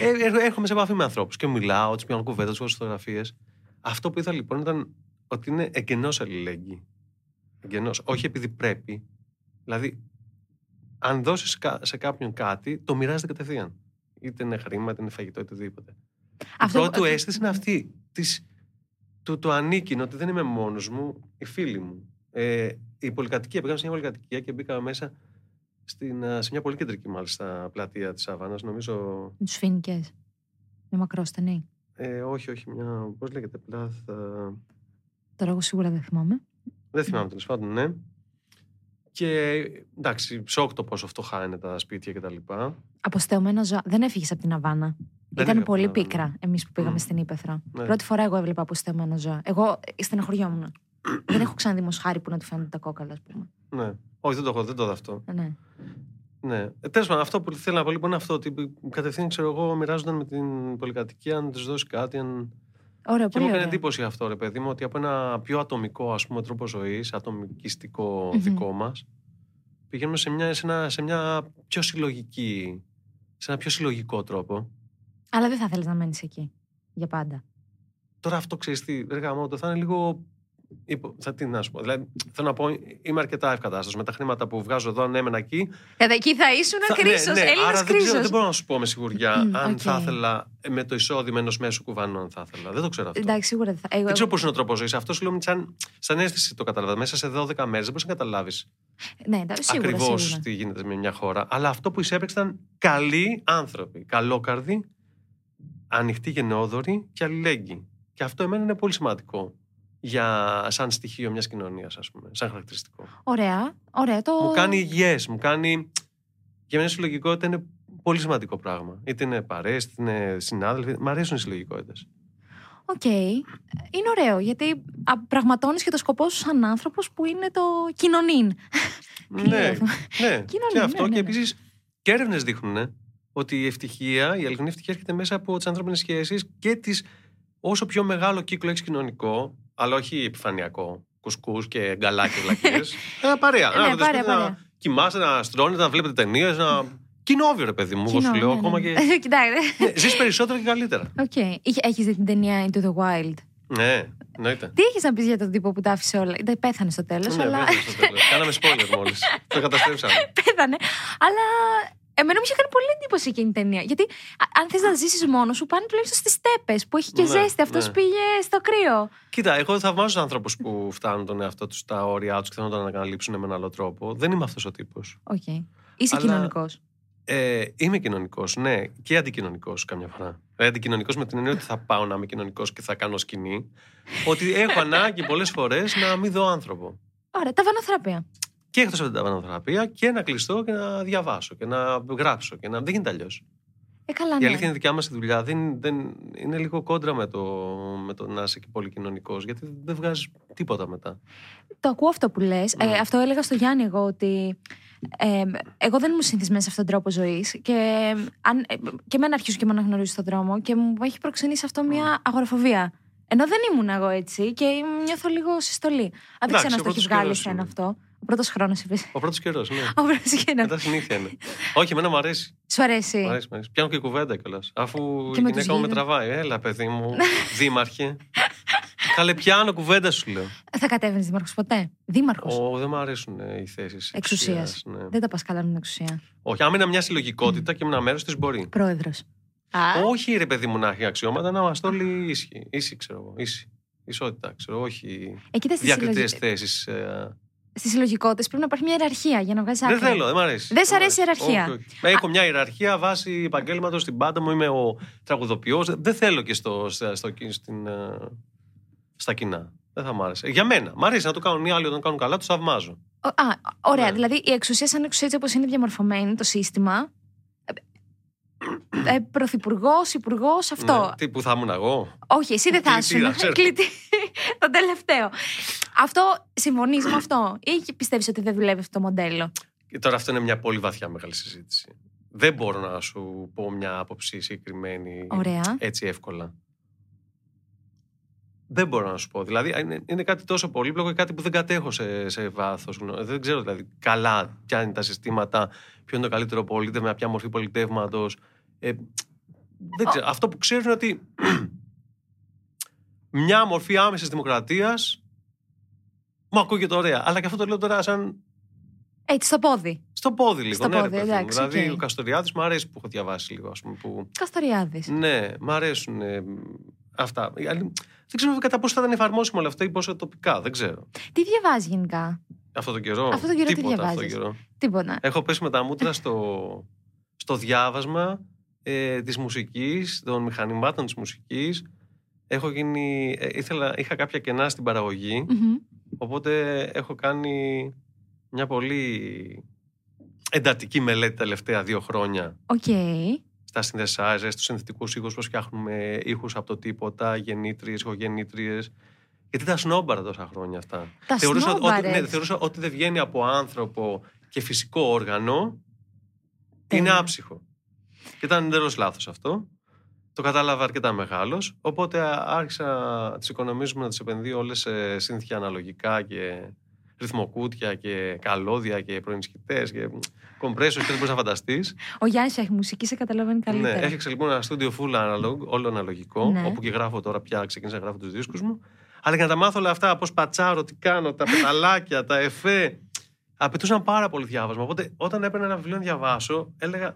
Ε, ε, έρχομαι σε επαφή με ανθρώπους και μιλάω, τους πιάνω κουβέντα, τους βάζω φωτογραφίες. Αυτό που είδα λοιπόν ήταν ότι είναι εγγενώ αλληλέγγυη. Εγγενώ. Όχι επειδή πρέπει. Δηλαδή, αν δώσεις σε κάποιον κάτι, το μοιράζεται κατευθείαν. Είτε είναι χρήμα, είτε είναι φαγητό, είτε οτιδήποτε. Αυτό- Η πρώτη του αίσθηση είναι αυτή. Της, του το ανήκεινο, ότι δεν είμαι μόνος μου, οι φίλοι μου. Ε, η πολυκατοικία, πήγαμε σε μια πολυκατοικία και μπήκαμε μέσα στην, α, σε μια πολύ κεντρική μάλιστα πλατεία της Αβάνα. Νομίζω. Με του φοινικέ. Με μακρόστενη. Ε, όχι, όχι, μια. Πώς λέγεται, πλάθ. α, Τώρα εγώ σίγουρα δεν θυμάμαι. Δεν θυμάμαι τέλος πάντων, ναι. Και εντάξει, σοκ το πόσο φτωχά είναι τα σπίτια κτλ. Αποστεωμένο ζώα. Δεν έφυγες από την Αβάνα. Δεν Ήταν έφυγα από πολύ την Αβάνα. πίκρα εμείς που πήγαμε Μμ. στην Ήπεθρο. Ναι. Πρώτη φορά εγώ έβλεπα αποστεωμένο ζώα. Εγώ ε, στεναχωριόμουν. Δεν έχω ξαναδεί μοσχάρι που να του φαίνονται τα κόκαλα, ας πούμε. Ναι. Όχι, δεν το έχω, δεν το είδα αυτό. Ε, Ναι. Ναι. Ε, Τέλος πάντων, αυτό που θέλω να πω λοιπόν είναι αυτό. Ότι κατευθείαν, ξέρω εγώ, μοιράζονταν με την πολυκατοικία, αν του δώσει κάτι. Αν... Ωραία, Και πολύ μου έκανε ωραία. εντύπωση αυτό, ρε παιδί μου, ότι από ένα πιο ατομικό ας πούμε, τρόπο ζωής, ατομικιστικό Μμμ. δικό μας, πηγαίνουμε σε μια, σε, ένα, σε μια πιο συλλογική. Σε ένα πιο συλλογικό τρόπο. Αλλά δεν θα θέλεις να μένεις εκεί. Για πάντα. Τώρα αυτό ξέρεις τι, ρε γαμώτο, θα είναι λίγο υπο- θα τι να σου πω. Δηλαδή, θέλω να πω, είμαι αρκετά ευκατάστατος με τα χρήματα που βγάζω εδώ, αν έμενα εκεί. Κατά εκεί θα ήσουν Θα- Κροίσος. ναι, ναι, Έλληνας άρα δεν, ξέρω, Κροίσος. δεν μπορώ να σου πω με σιγουριά Μμ, αν οκ. θα ήθελα ε, με το εισόδημα ενός μέσου Κουβανού, αν θα ήθελα. Δεν το ξέρω αυτό. Εντάξει, σίγουρα δεν θα. Εγώ, Δεν ξέρω πώς είναι ο τρόπος ζωής. Αυτός σου λέω σαν, σαν αίσθηση το κατάλαβα. Μέσα σε 12 μέρες δεν μπορείς να καταλάβεις ναι, εντάξει, σίγουρα. ακριβώς σίγουρα. τι γίνεται με μια χώρα. Αλλά αυτό που εισέπραξα ήταν καλοί άνθρωποι. Καλόκαρδοι, ανοιχτοί γενναιόδοροι και αλληλέγγυοι. Και αυτό εμένα είναι πολύ σημαντικό για, σαν στοιχείο μιας κοινωνίας, ας πούμε, σαν χαρακτηριστικό. Ωραία, ωραία. Το... Μου κάνει υγιές, μου κάνει. Για μια συλλογικότητα είναι πολύ σημαντικό πράγμα. Είτε είναι παρέες, είτε είναι συνάδελφοι. Μ' αρέσουν οι συλλογικότητες. Οκ. Είναι ωραίο γιατί πραγματώνεις και το σκοπό σου σαν άνθρωπος που είναι το κοινωνήν. Ναι, Κλείνω. ναι. Κοινωνία, και αυτό. ναι, ναι, και ναι. επίσης και έρευνες δείχνουν ε, ότι η ευτυχία, η αληθινή ευτυχία έρχεται μέσα από τις ανθρώπινες σχέσεις και τις, όσο πιο μεγάλο κύκλο έχεις κοινωνικό, αλλά όχι επιφανειακό, κουσκούς και γκαλάκια βλακίες. Ένα παρέα. Ναι, να έρθετε παρέα, σπίτι, παρέα. να κοιμάστε, να στρώνετε, να βλέπετε ταινίες, να. Κοινόβιο, ρε παιδί μου, εγώ σου Κοινό, λέω ναι, ακόμα ναι. και. Κοιτάξτε. Ναι, Ζεις περισσότερο και καλύτερα. Οκ. Έχεις δει την ταινία Into the Wild; Ναι, εννοείται. Τι έχεις να πεις για τον τύπο που τα άφησε όλα; Δεν πέθανε στο τέλος, Ναι, αλλά. βέβαια, στο τέλος. Κάναμε spoiler μόλις. Το καταστρέψαμε. πέθανε. Αλλά εμένα μου είχε κάνει πολύ εντύπωση εκείνη η ταινία. Γιατί α- αν θες να ζήσεις μόνος σου, πάνε τουλάχιστον στις στέπες που έχει και Ναι, ζέστη. Αυτός ναι. πήγε στο κρύο. Κοίτα, εγώ θαυμάζω τους ανθρώπους που φτάνουν τον εαυτό τους στα όρια τους και θέλουν να τον ανακαλύψουν με έναν άλλο τρόπο. Δεν είμαι αυτός ο τύπος. Οκ. Είσαι Αλλά- κοινωνικός. Ε, είμαι κοινωνικός, ναι, και αντικοινωνικός καμιά φορά. Ε, αντικοινωνικός με την έννοια ότι θα πάω να είμαι κοινωνικός και θα κάνω σκηνή. ότι έχω ανάγκη πολλές φορές να μην δω άνθρωπο. Ωραία, τα βανοθραπεία. Και εκτός από την ταβανοθεραπεία και να κλειστώ και να διαβάσω και να γράψω. Και να... Δεν γίνεται αλλιώς. Ε, καλά, Η ναι. αλήθεια είναι δικιά μας τη δουλειά. Δεν, δεν, είναι λίγο κόντρα με το, με το να είσαι και πολύ κοινωνικό, γιατί δεν βγάζεις τίποτα μετά. Το ακούω αυτό που λες. Ναι. αυτό έλεγα στο Γιάννη εγώ ότι. Ε, εγώ δεν ήμουν συνηθισμένη σε αυτόν τον τρόπο ζωής. Και, αν, ε, και εμένα αρχίζουν και με αναγνωρίζουν στον δρόμο και μου έχει προξενήσει αυτό μια αγοροφοβία. Ενώ δεν ήμουν εγώ έτσι και νιώθω λίγο συστολή. Αν δεν Εντάξει, ξέρω αν ο το έχει πρώτος βγάλει καιρός εσένα είναι. αυτό. Ο πρώτος χρόνος είπε. Ο πρώτος καιρός, ναι. Ο πρώτος καιρός. Μετά συνήθεια είναι. Όχι, εμένα μου αρέσει. Σου αρέσει. Μ' αρέσει, μ' αρέσει. Πιάνω και κουβέντα κιόλας. Αφού Και η με γυναίκα τους μου με γύρω. τραβάει. Έλα, παιδί μου, δήμαρχε. Καλέ, πιάνω κουβέντα σου λέω. Θα κατέβαινες δήμαρχος ποτέ; Δήμαρχος; Ω, δεν μου αρέσουν ε, οι θέσεις Εξουσίας. Ναι. Δεν τα πας καλά με την εξουσία. Όχι, άμα είναι μια συλλογικότητα και με ένα μέρος της μπορεί. Πρόεδρος. Όχι, ρε παιδί μου, να έχει αξιώματα, να είμαστε όλοι ίσοι. Ίσοι, ξέρω εγώ. Ίσοι. Ισότητα, ξέρω εγώ. Όχι Εκεί στι διακριτές συλλογι... θέσει. συλλογικότητες πρέπει να υπάρχει μια ιεραρχία για να βγάζεις Δεν άκρη. θέλω, δεν μ' αρέσει. Δεν σ' μ' αρέσει η ιεραρχία. Όχι, όχι. Έχω μια ιεραρχία βάσει επαγγέλματος στην πάντα μου. Είμαι ο τραγουδοποιός. Δεν θέλω και στο, στο, στο- στην, ε, στα κοινά. Δεν θα μ' άρεσε. Για μένα. Μ' αρέσει να το κάνουν οι άλλοι όταν το κάνουν καλά, του θαυμάζω. Ο- Α, ωραία. Ναι. Δηλαδή η εξουσία, σαν εξουσία έτσι όπως είναι διαμορφωμένη το σύστημα. Ε, Πρωθυπουργός, υπουργός, αυτό. Ναι. Τι που θα ήμουν εγώ; Όχι, εσύ δεν θα Κλητήρα, ήσουν. ξέρω. Κλητή. το τελευταίο. Αυτό συμφωνείς με αυτό, ή πιστεύεις ότι δεν δουλεύει αυτό το μοντέλο; Και τώρα αυτό είναι μια πολύ βαθιά μεγάλη συζήτηση. Δεν μπορώ να σου πω μια άποψη συγκεκριμένη Ωραία. έτσι εύκολα. Δεν μπορώ να σου πω. Δηλαδή, είναι, είναι κάτι τόσο πολύπλοκο και κάτι που δεν κατέχω σε, σε βάθος. Δεν ξέρω δηλαδή καλά ποια είναι τα συστήματα, ποιο είναι το καλύτερο πολίτευμα, ποια μορφή πολιτεύματος. Ε, δεν ξέρω. Αυτό που ξέρω είναι ότι μια μορφή άμεσης δημοκρατίας μου ακούγεται ωραία. Αλλά και αυτό το λέω τώρα σαν Έτσι, στο πόδι. στο πόδι λίγο. Στο ναι, ρε πόδι, παιδί μου. εντάξει, δηλαδή, οκ. ο Καστοριάδης μου αρέσει που έχω διαβάσει λίγο. Ας πούμε, που Καστοριάδης. ναι, μ' αρέσουν ε, αυτά. Η άλλη- Δεν ξέρω κατά πόσο θα ήταν εφαρμόσιμο όλα αυτά ή πόσο τοπικά. Δεν ξέρω. Τι διαβάζει γενικά; Αυτό το καιρό. Αυτό το καιρό τι τίποτα αυτό το διαβάζεις; καιρό. Τίποτα. Έχω πέσει με τα μούτρα στο, στο διάβασμα ε, της μουσικής, των μηχανημάτων της μουσικής. Έχω γίνει, ε, ήθελα, είχα κάποια κενά στην παραγωγή, Μμμ. Οπότε έχω κάνει μια πολύ εντατική μελέτη τα τελευταία δύο χρόνια Οκ. στα synthesizers, στους συνθετικούς ήχους, πώς φτιάχνουμε ήχους από το τίποτα, γεννήτριες, ηχογεννήτριες. Γιατί τα σνόμπαρα τόσα χρόνια αυτά. Τα θεωρούσα, ότι, σνόμπαρες. ναι, θεωρούσα ότι δεν βγαίνει από άνθρωπο και φυσικό όργανο, είναι Τέλεια. άψυχο. Και ήταν εντελώς λάθος αυτό. Το κατάλαβα αρκετά μεγάλος, οπότε άρχισα τις οικονομίες μου να τις επενδύω όλες σε σύνθια αναλογικά και ρυθμοκούτια και καλώδια και προενισχυτές και κομπρέσους και δεν μπορείς να φανταστείς. Ο Γιάννης έχει μουσική, σε καταλαβαίνει καλύτερα. Ναι, έφτιαξα λοιπόν ένα στούντιο full analog, όλο αναλογικό, Ναι. όπου και γράφω τώρα πια, ξεκίνησα να γράφω τους δίσκους μου. Αλλά για να τα μάθω όλα αυτά, πώς πατσάρω, τι κάνω, τα πεταλάκια, τα εφέ. Απαιτούσαν πάρα πολύ διάβασμα. Οπότε όταν έπαιρνα ένα βιβλίο να διαβάσω, έλεγα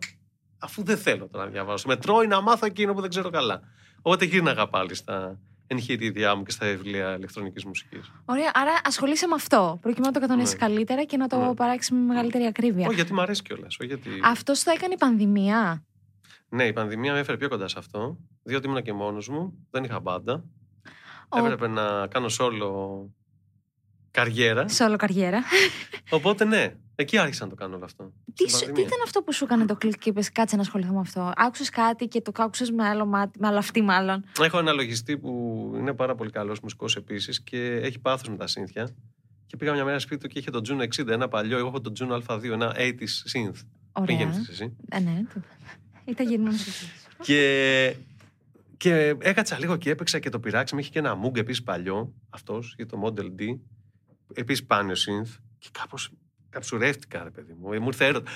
αφού δεν θέλω τώρα να διαβάσω. Με τρώει να μάθω εκείνο που δεν ξέρω καλά. Οπότε γύρναγα πάλι στα εγχειρίδια μου και στα βιβλία ηλεκτρονικής μουσικής. Ωραία, άρα ασχολείσαι με αυτό, προκειμένου να το κατανοήσεις Ναι. καλύτερα και να το Ναι. παράξεις με μεγαλύτερη ακρίβεια. Όχι, γιατί μου αρέσει κιόλας. Γιατί... Αυτός το έκανε η πανδημία. Ναι, η πανδημία με έφερε πιο κοντά σε αυτό. Διότι ήμουν και μόνος μου, δεν είχα μπάντα. Ο... Έπρεπε να κάνω solo καριέρα. Σε όλο καριέρα. Οπότε ναι, εκεί άρχισα να το κάνω όλο αυτό. τι, Στην σου- τι πανδημία. ήταν αυτό που σου έκανε το κλικ και είπες κάτσε να ασχοληθώ με αυτό. Άκουσες κάτι και το άκουσες με άλλο μάτι, με άλλο αυτή μάλλον. Έχω ένα λογιστή που είναι πάρα πολύ καλός μουσικός επίσης και έχει πάθος με τα σύνθια. Και πήγα μια μέρα σπίτι του και είχε το Juno 60, ένα παλιό. Εγώ έχω το Juno Α2, ένα 80s synth. Ωραία. Πήγαινε εσύ; Ε, ναι, το... Ήταν γυρνμένο. Και, και έκατσα λίγο και έπαιξα και το πειράξαμε. Είχε και ένα Moog επίσης παλιό, αυτός, για το Model D. Επίσης πάνιο synth. Και κάπως καψουρεύτηκα, ρε παιδί μου. Ε, Μου ήρθε έρωτας.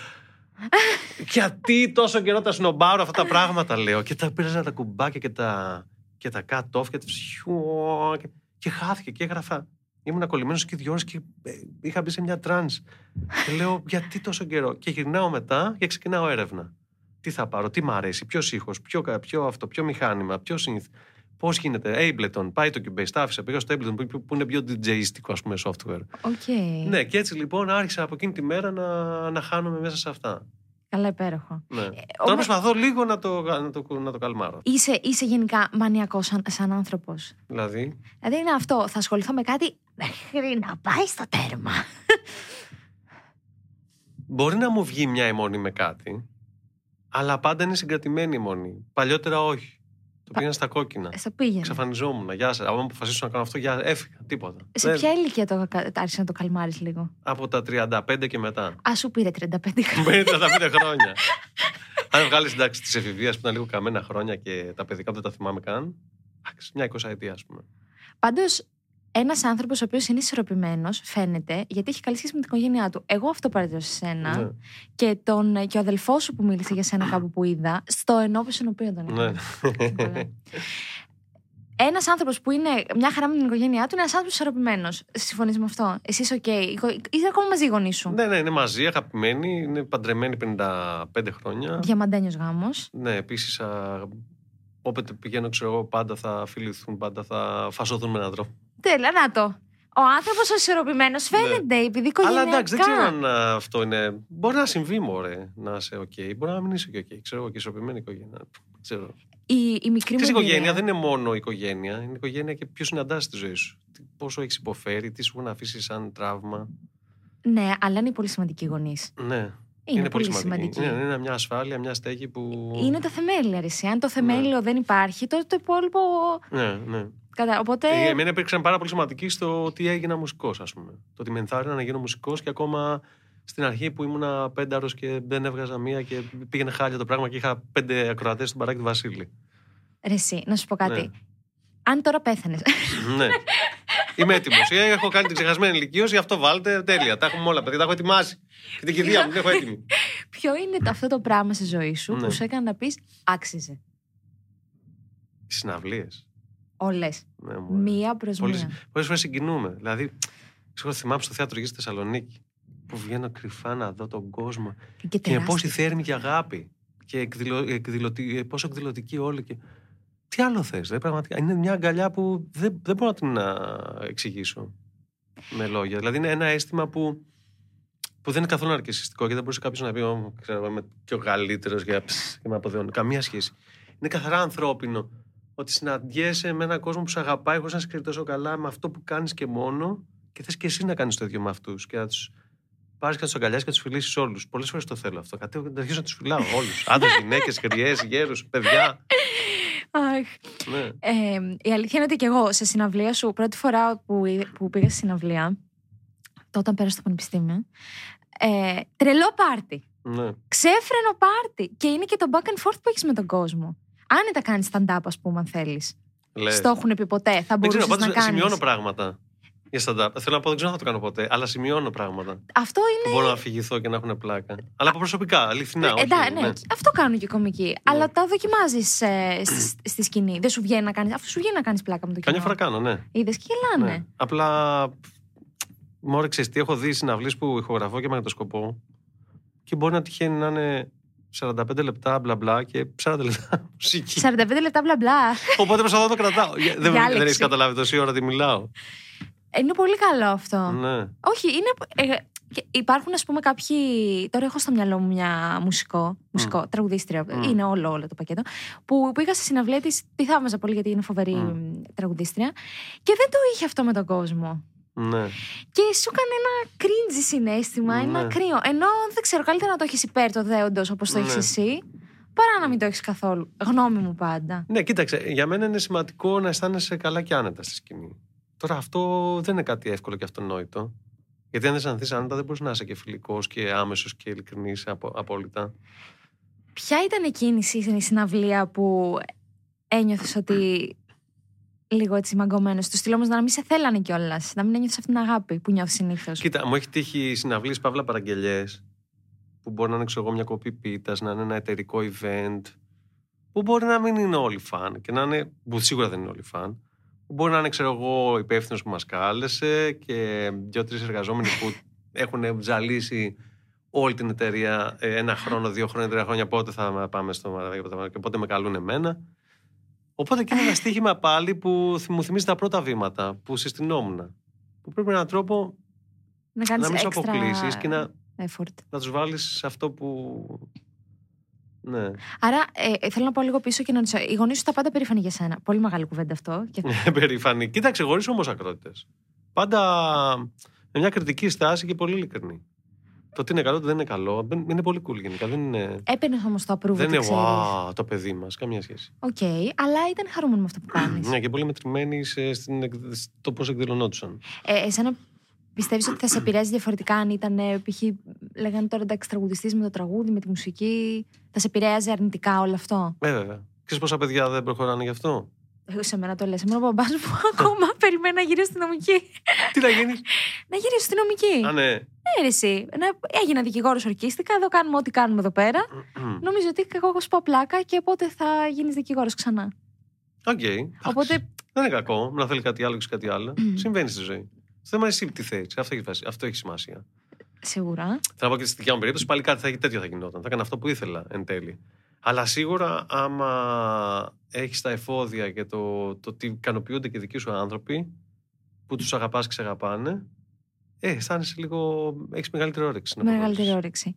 Γιατί τόσο καιρό τα σνομπάρω αυτά τα πράγματα, λέω. Και τα πήραζα τα κουμπάκια και τα, και τα cut-off και, τα ψιου- και, και χάθηκε και έγραφα. Ήμουν κολλημένος και δύο ώρες και ε, είχα μπει σε μια trance. Και λέω, γιατί τόσο καιρό. Και γυρνάω μετά και ξεκινάω έρευνα. Τι θα πάρω, τι μ' αρέσει, ποιος ήχος, ποιο, κα- ποιο αυτό, ποιο μηχάνημα, ποιο synth. Πώς γίνεται, Ableton, πάει το Cubase, τα άφησα, πήγα στο Ableton που, που είναι πιο DJιστικό, ας πούμε, software. OK. Ναι, και έτσι λοιπόν άρχισα από εκείνη τη μέρα να, να χάνομαι μέσα σε αυτά. Καλά, υπέροχο. Ναι. Ε, Τώρα όμως- προσπαθώ λίγο να το, να το, να το καλμάρω. Είσαι, είσαι γενικά μανιακός σαν, σαν άνθρωπος. Δηλαδή, Δηλαδή είναι αυτό. Θα ασχοληθώ με κάτι μέχρι να πάει στο τέρμα. μπορεί να μου βγει μια αιμονή με κάτι, αλλά πάντα είναι συγκρατημένη η αιμονή. Παλιότερα όχι. Το πήγαινα στα κόκκινα. Στο πήγαινε. Εξαφανιζόμουν. Γεια σας. Αν αποφασίσω να κάνω αυτό, γεια, έφυγα. Τίποτα. Σε Δεν- ποια ηλικία το κα- άρχισε να το καλμάρεις λίγο; Από τα 35 και μετά. Α, σου πήρε 35 χρόνια. Μένει 35 χρόνια. Αν βγάλεις εντάξει τη εφηβεία που ήταν λίγο καμένα χρόνια και τα παιδικά που δεν τα θυμάμαι καν. εντάξει, Μια 20 ετία, ας πούμε. Πάντως, ένας άνθρωπος ο οποίος είναι ισορροπημένος, φαίνεται, γιατί έχει καλή σχέση με την οικογένειά του. Εγώ αυτό παρατηρώ σε σένα. Ναι. Και, τον, και ο αδελφός σου που μίλησε για σένα κάπου που είδα, στο ενώπιο στον οποίο τον Ναι. είδα. Ένας άνθρωπος που είναι μια χαρά με την οικογένειά του είναι ένας άνθρωπος ισορροπημένος. Συμφωνείς με αυτό; Εσύ είσαι OK. Okay. Είσαι ακόμα μαζί οι γονείς σου; ναι, ναι, είναι μαζί, αγαπημένοι, είναι παντρεμένοι 55 χρόνια. Διαμαντένιος γάμος. Ναι, επίσης, όποτε πηγαίνω, ξέρω εγώ, πάντα θα φιληθούν, πάντα θα φασωθούν με έναν τρόπο. Τέλεια, να το. Ο άνθρωπος ο ισορροπημένος φαίνεται, επειδή οικογενειακά. Ναι. Αλλά εντάξει, δεν ξέρω αν α, αυτό είναι. Μπορεί να συμβεί, μωρέ, να είσαι οκ. Μπορεί να μην είσαι και οκ. Ξέρω εγώ και ισορροπημένη οικογένεια. Δεν Ξέρω. Η, η μικρή μου Ξέρεις, η οικογένεια εμπειρία- δεν είναι μόνο η οικογένεια. Είναι η οικογένεια και ποιος συναντάς στη ζωή σου. Τι- Πόσο έχεις υποφέρει, τι σου έχουν αφήσει σαν τραύμα. Ναι, αλλά είναι πολύ σημαντική οι γονείς. Ναι, Είναι, πολύ σημαντική. Είναι, είναι μια ασφάλεια, μια στέγη που. Είναι τα θεμέλια, ρε. Αν το θεμέλιο δεν υπάρχει, τότε το υπόλοιπο. Ναι, ναι. Κατα... Οπότε. Ε, Εμένα υπήρξαν πάρα πολύ σημαντικοί στο ότι έγινα μουσικός, ας πούμε. Το ότι με ενθάρρυνα να γίνω μουσικός και ακόμα στην αρχή που ήμουν πένταρος και δεν έβγαζα μία και πήγαινε χάλια το πράγμα και είχα πέντε ακροατές στον παράκι του Βασίλη. Ρε, εσύ, να σου πω κάτι. Ναι. Αν τώρα πέθανες. ναι. Είμαι έτοιμος. Έχω κάνει την ξεχασμένη ηλικίωση, αυτό βάλτε. Τέλεια. Τα έχουμε όλα, παιδιά. Τα έχω ετοιμάσει. Και την κηδεία μου την έχω έτοιμη. Ποιο είναι το- αυτό το πράγμα στη ζωή σου Ναι. που σου έκανε να πεις άξιζε; Οι συναυλίες. Όλε. Ναι, μου Μία προς Πολλέ μία. φορές συγκινούμε. Δηλαδή, ξέρω, θυμάμαι στο θέατρο γη στη Θεσσαλονίκη που βγαίνω κρυφά να δω τον κόσμο Και και με τεράστια. πόση θέρμη και αγάπη. Και εκδηλω, εκδηλωτή, πόσο εκδηλωτικοί όλοι. Και... Τι άλλο θες, δε, πραγματικά. Είναι μια αγκαλιά που δεν, δεν μπορώ να την α, εξηγήσω με λόγια. Δηλαδή, είναι ένα αίσθημα που, που δεν είναι καθόλου αρκεσιστικό και δεν μπορούσε κάποιος να πει: «Ω, ξέρω, είμαι και ο καλύτερος και, ψ, και με αποδεώνει. Καμία σχέση. Είναι καθαρά ανθρώπινο ότι συναντιέσαι με έναν κόσμο που σε αγαπάει χωρίς να σε ξέρει τόσο καλά με αυτό που κάνεις και μόνο και θες και εσύ να κάνεις το ίδιο με αυτούς και να τους πάρεις και να τους αγκαλιάσεις και να τους φιλήσεις όλους. Πολλές φορές το θέλω αυτό. Κατέβω και να αρχίσω να τους φυλάω όλους. Άντρες, γυναίκες, χρειέ, γέρους, παιδιά. Αχ. Ναι. Ε, η αλήθεια είναι ότι και εγώ σε συναυλία σου, πρώτη φορά που, είδε- που πήγα στη συναυλία, τότε όταν πέρασα στο πανεπιστήμιο, ε, τρελό πάρτι. ναι. Ξέφρενο πάρτι. Και είναι και το back and forth που έχεις με τον κόσμο. Άνετα κάνεις stand-up, ας πούμε, αν θέλεις. Λες. Στο έχουν πει ποτέ. Θα Δεν ξέρω, μπορούσες πάντως να κάνεις. σημειώνω πράγματα. Για stand-up. Θέλω να πω, δεν ξέρω αν θα το κάνω ποτέ, αλλά σημειώνω πράγματα. Αυτό Που είναι. μπορώ να αφηγηθώ και να έχουν πλάκα. Αλλά από προσωπικά, αληθινά. Ε, όχι, εντά- ναι, αυτό κάνουν και οι κομικοί. Αλλά τα δοκιμάζεις στη, στη σκηνή. Δεν σου βγαίνει να κάνει. Αυτό σου βγαίνει να κάνεις πλάκα με το κοινό. Καμιά φορά κάνω, ναι. Είδες και γελάνε. ναι. Απλά. Μόρε, ξέρεις τι, έχω δει συναυλίες που ηχογραφώ και μαγνητοσκοπώ και μπορεί να τυχαίνει να είναι 45 λεπτά μπλα μπλα και 40 λεπτά μουσική. 45 λεπτά μπλα μπλα. Οπότε προσπαθώ να το κρατάω. δεν, Διάλεξη. δεν έχεις καταλάβει τόση ώρα τι μιλάω. Είναι πολύ καλό αυτό. ναι. Όχι, είναι. ε, και υπάρχουν, ας πούμε, κάποιοι. Τώρα έχω στο μυαλό μου μια μουσικό, μουσικό τραγουδίστρια. Είναι όλο, όλο το πακέτο. Που πήγα στη συναυλία της, τη θαύμαζα πολύ γιατί είναι φοβερή Μμ. τραγουδίστρια. Και δεν το είχε αυτό με τον κόσμο. Ναι. Και σου έκανε ένα cringe συνέστημα, ένα Ναι. κρύο. Ενώ δεν ξέρω, καλύτερα να το έχεις υπέρ το δέοντος όπως το έχεις Ναι. εσύ, παρά να μην το έχεις καθόλου. Γνώμη μου πάντα. Ναι, κοίταξε, για μένα είναι σημαντικό να αισθάνεσαι καλά και άνετα στη σκηνή. Τώρα αυτό δεν είναι κάτι εύκολο και αυτονόητο. Γιατί αν δεν αισθανθεί άνετα, δεν μπορείς να είσαι και φιλικός και άμεσος και ειλικρινής απόλυτα. Ποια ήταν εκείνη η συναυλία που ένιωθες ότι λίγο έτσι μαγκωμένος. Στο στυλ όμως να μην σε θέλανε κιόλας. Να μην ένιωθες αυτή την αγάπη που νιώθεις συνήθως. Κοίτα, μου έχει τύχει συναυλίες παύλα παραγγελίε που μπορεί να είναι ξέρω εγώ, μια κοπή πίτας, να είναι ένα εταιρικό event. Που μπορεί να μην είναι όλοι φαν και να είναι. που σίγουρα δεν είναι όλοι φαν. Που μπορεί να είναι, ξέρω εγώ, υπεύθυνος που μας κάλεσε και δύο-τρει εργαζόμενοι που έχουν ζαλίσει όλη την εταιρεία ε, ένα χρόνο, δύο χρόνια, τρία χρόνια. Πότε θα πάμε στο Μαραβέγιο και πότε με καλούν εμένα. Οπότε και είναι ένα στοίχημα πάλι που θυμ- μου θυμίζει τα πρώτα βήματα που συστηνόμουν. Που πρέπει με έναν τρόπο Να κάνεις να μην σου έξτρα αποκλείσεις και να, effort. να τους βάλεις σε αυτό που. Ναι. Άρα ε, θέλω να πάω λίγο πίσω και να ρωτήσω. Οι γονείς σου ήταν πάντα περήφανοι για σένα. Πολύ μεγάλη κουβέντα αυτό. Και... Περήφανοι. Κοίταξε, χωρίς όμως ακρότητες. Πάντα με μια κριτική στάση και πολύ ειλικρινή. Το τι είναι καλό, το δεν είναι καλό. Δεν- Είναι πολύ cool γενικά. Δεν είναι, Έπαιρνες όμως το approval. δεν και είναι ξέρεις. wow, το παιδί μας. Καμία σχέση. Οκ, αλλά ήταν χαρούμενοι με αυτό που κάνεις. Ναι, και πολύ μετρημένοι σε, στην, εκ- στο πώς εκδηλωνόντουσαν. ε, εσένα πιστεύεις ότι θα σε επηρέαζε διαφορετικά αν ήταν, ε, π.χ. λέγανε τώρα εντάξει τραγουδιστή με το τραγούδι, με τη μουσική. Θα σε επηρέαζε αρνητικά όλο αυτό; Ε, βέβαια. Ξέρεις πόσα παιδιά δεν προχωράνε γι' αυτό; Εγώ σε μένα το λες. Εμένα ο μπαμπάς μου ακόμα περιμένει να γυρίσει στη νομική. τι να γίνεις; να γυρίσω στη νομική. Α, ναι. Ναι, ρε, εσύ. Να, έγινα δικηγόρος ορκίστηκα. Εδώ κάνουμε ό,τι κάνουμε εδώ πέρα. Νομίζω ότι εγώ έχω σου πω πλάκα και πότε θα γίνεις δικηγόρος ξανά. Οκ. Οπότε Δεν είναι κακό να θέλει κάτι άλλο και κάτι άλλο. Συμβαίνει στη ζωή. Το θέμα είναι εσύ τι θέλεις. Αυτό, έχει βάση- αυτό έχει σημασία. σίγουρα. Θέλω να πω και στη δικιά μου περίπτωση πάλι κάτι θα, τέτοιο θα γινόταν. Θα έκανα αυτό που ήθελα εν τέλει. Αλλά σίγουρα άμα έχεις τα εφόδια και το, το ότι ικανοποιούνται και οι δικοί σου άνθρωποι που τους αγαπάς και σε αγαπάνε, ε, αισθάνεσαι λίγο. έχεις μεγαλύτερη όρεξη. να Μεγαλύτερη προχωρήσεις. όρεξη.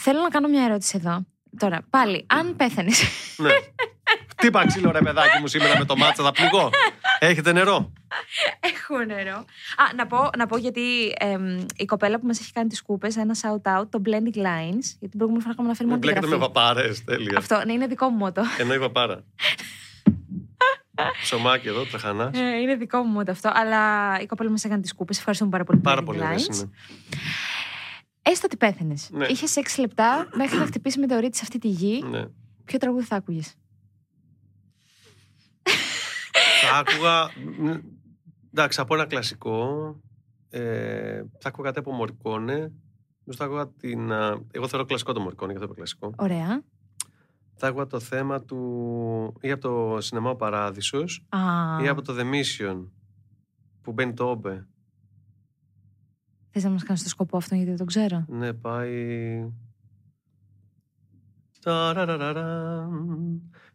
Θέλω να κάνω μια ερώτηση εδώ. Τώρα, πάλι, αν πέθανες. ναι. Χτύπα ξύλο ρε παιδάκι μου σήμερα με το μάτσα, θα πληγώ. Έχετε νερό; Έχω νερό. Α, να πω, να πω γιατί εμ, η κοπέλα που μας έχει κάνει τις κούπες, ένα shout out, το Blending Lines. Γιατί την προηγούμενη φορά είχαμε αναφέρει Μην μόνο τη μπλέκετε με γραφή. παπάρες. Τέλεια. Αυτό, ναι, είναι δικό μου μότο. Εννοεί παπάρα. Ψωμάκι εδώ, τραχανά. Ε, είναι δικό μου μότο αυτό. Αλλά η κοπέλα μας έκανε τις κούπες. Ευχαριστούμε πάρα πολύ. Πάρα Blending πολύ ωραίες Lines. είναι. Έστω ότι πέθανε. Ναι. Είχες 6 λεπτά μέχρι να χτυπήσει με το σε αυτή τη γη. Ναι. Ποιο τραγούδι θα άκουγες; Θα άκουγα. μ, Εντάξει, από ένα κλασικό. Ε, θα άκουγα κάτι από Μορικόνε. Νομίζω θα άκουγα την. α, Εγώ θεωρώ κλασικό το Μορικόνε, γι' αυτό είπα κλασικό. Ωραία. Θα άκουγα το θέμα του. ή από το Σινεμά ο Παράδεισος Α, ή από το The Mission που μπαίνει το Όμπε. Θες να μας κάνεις το σκοπό αυτό γιατί δεν το ξέρω; Ναι, πάει.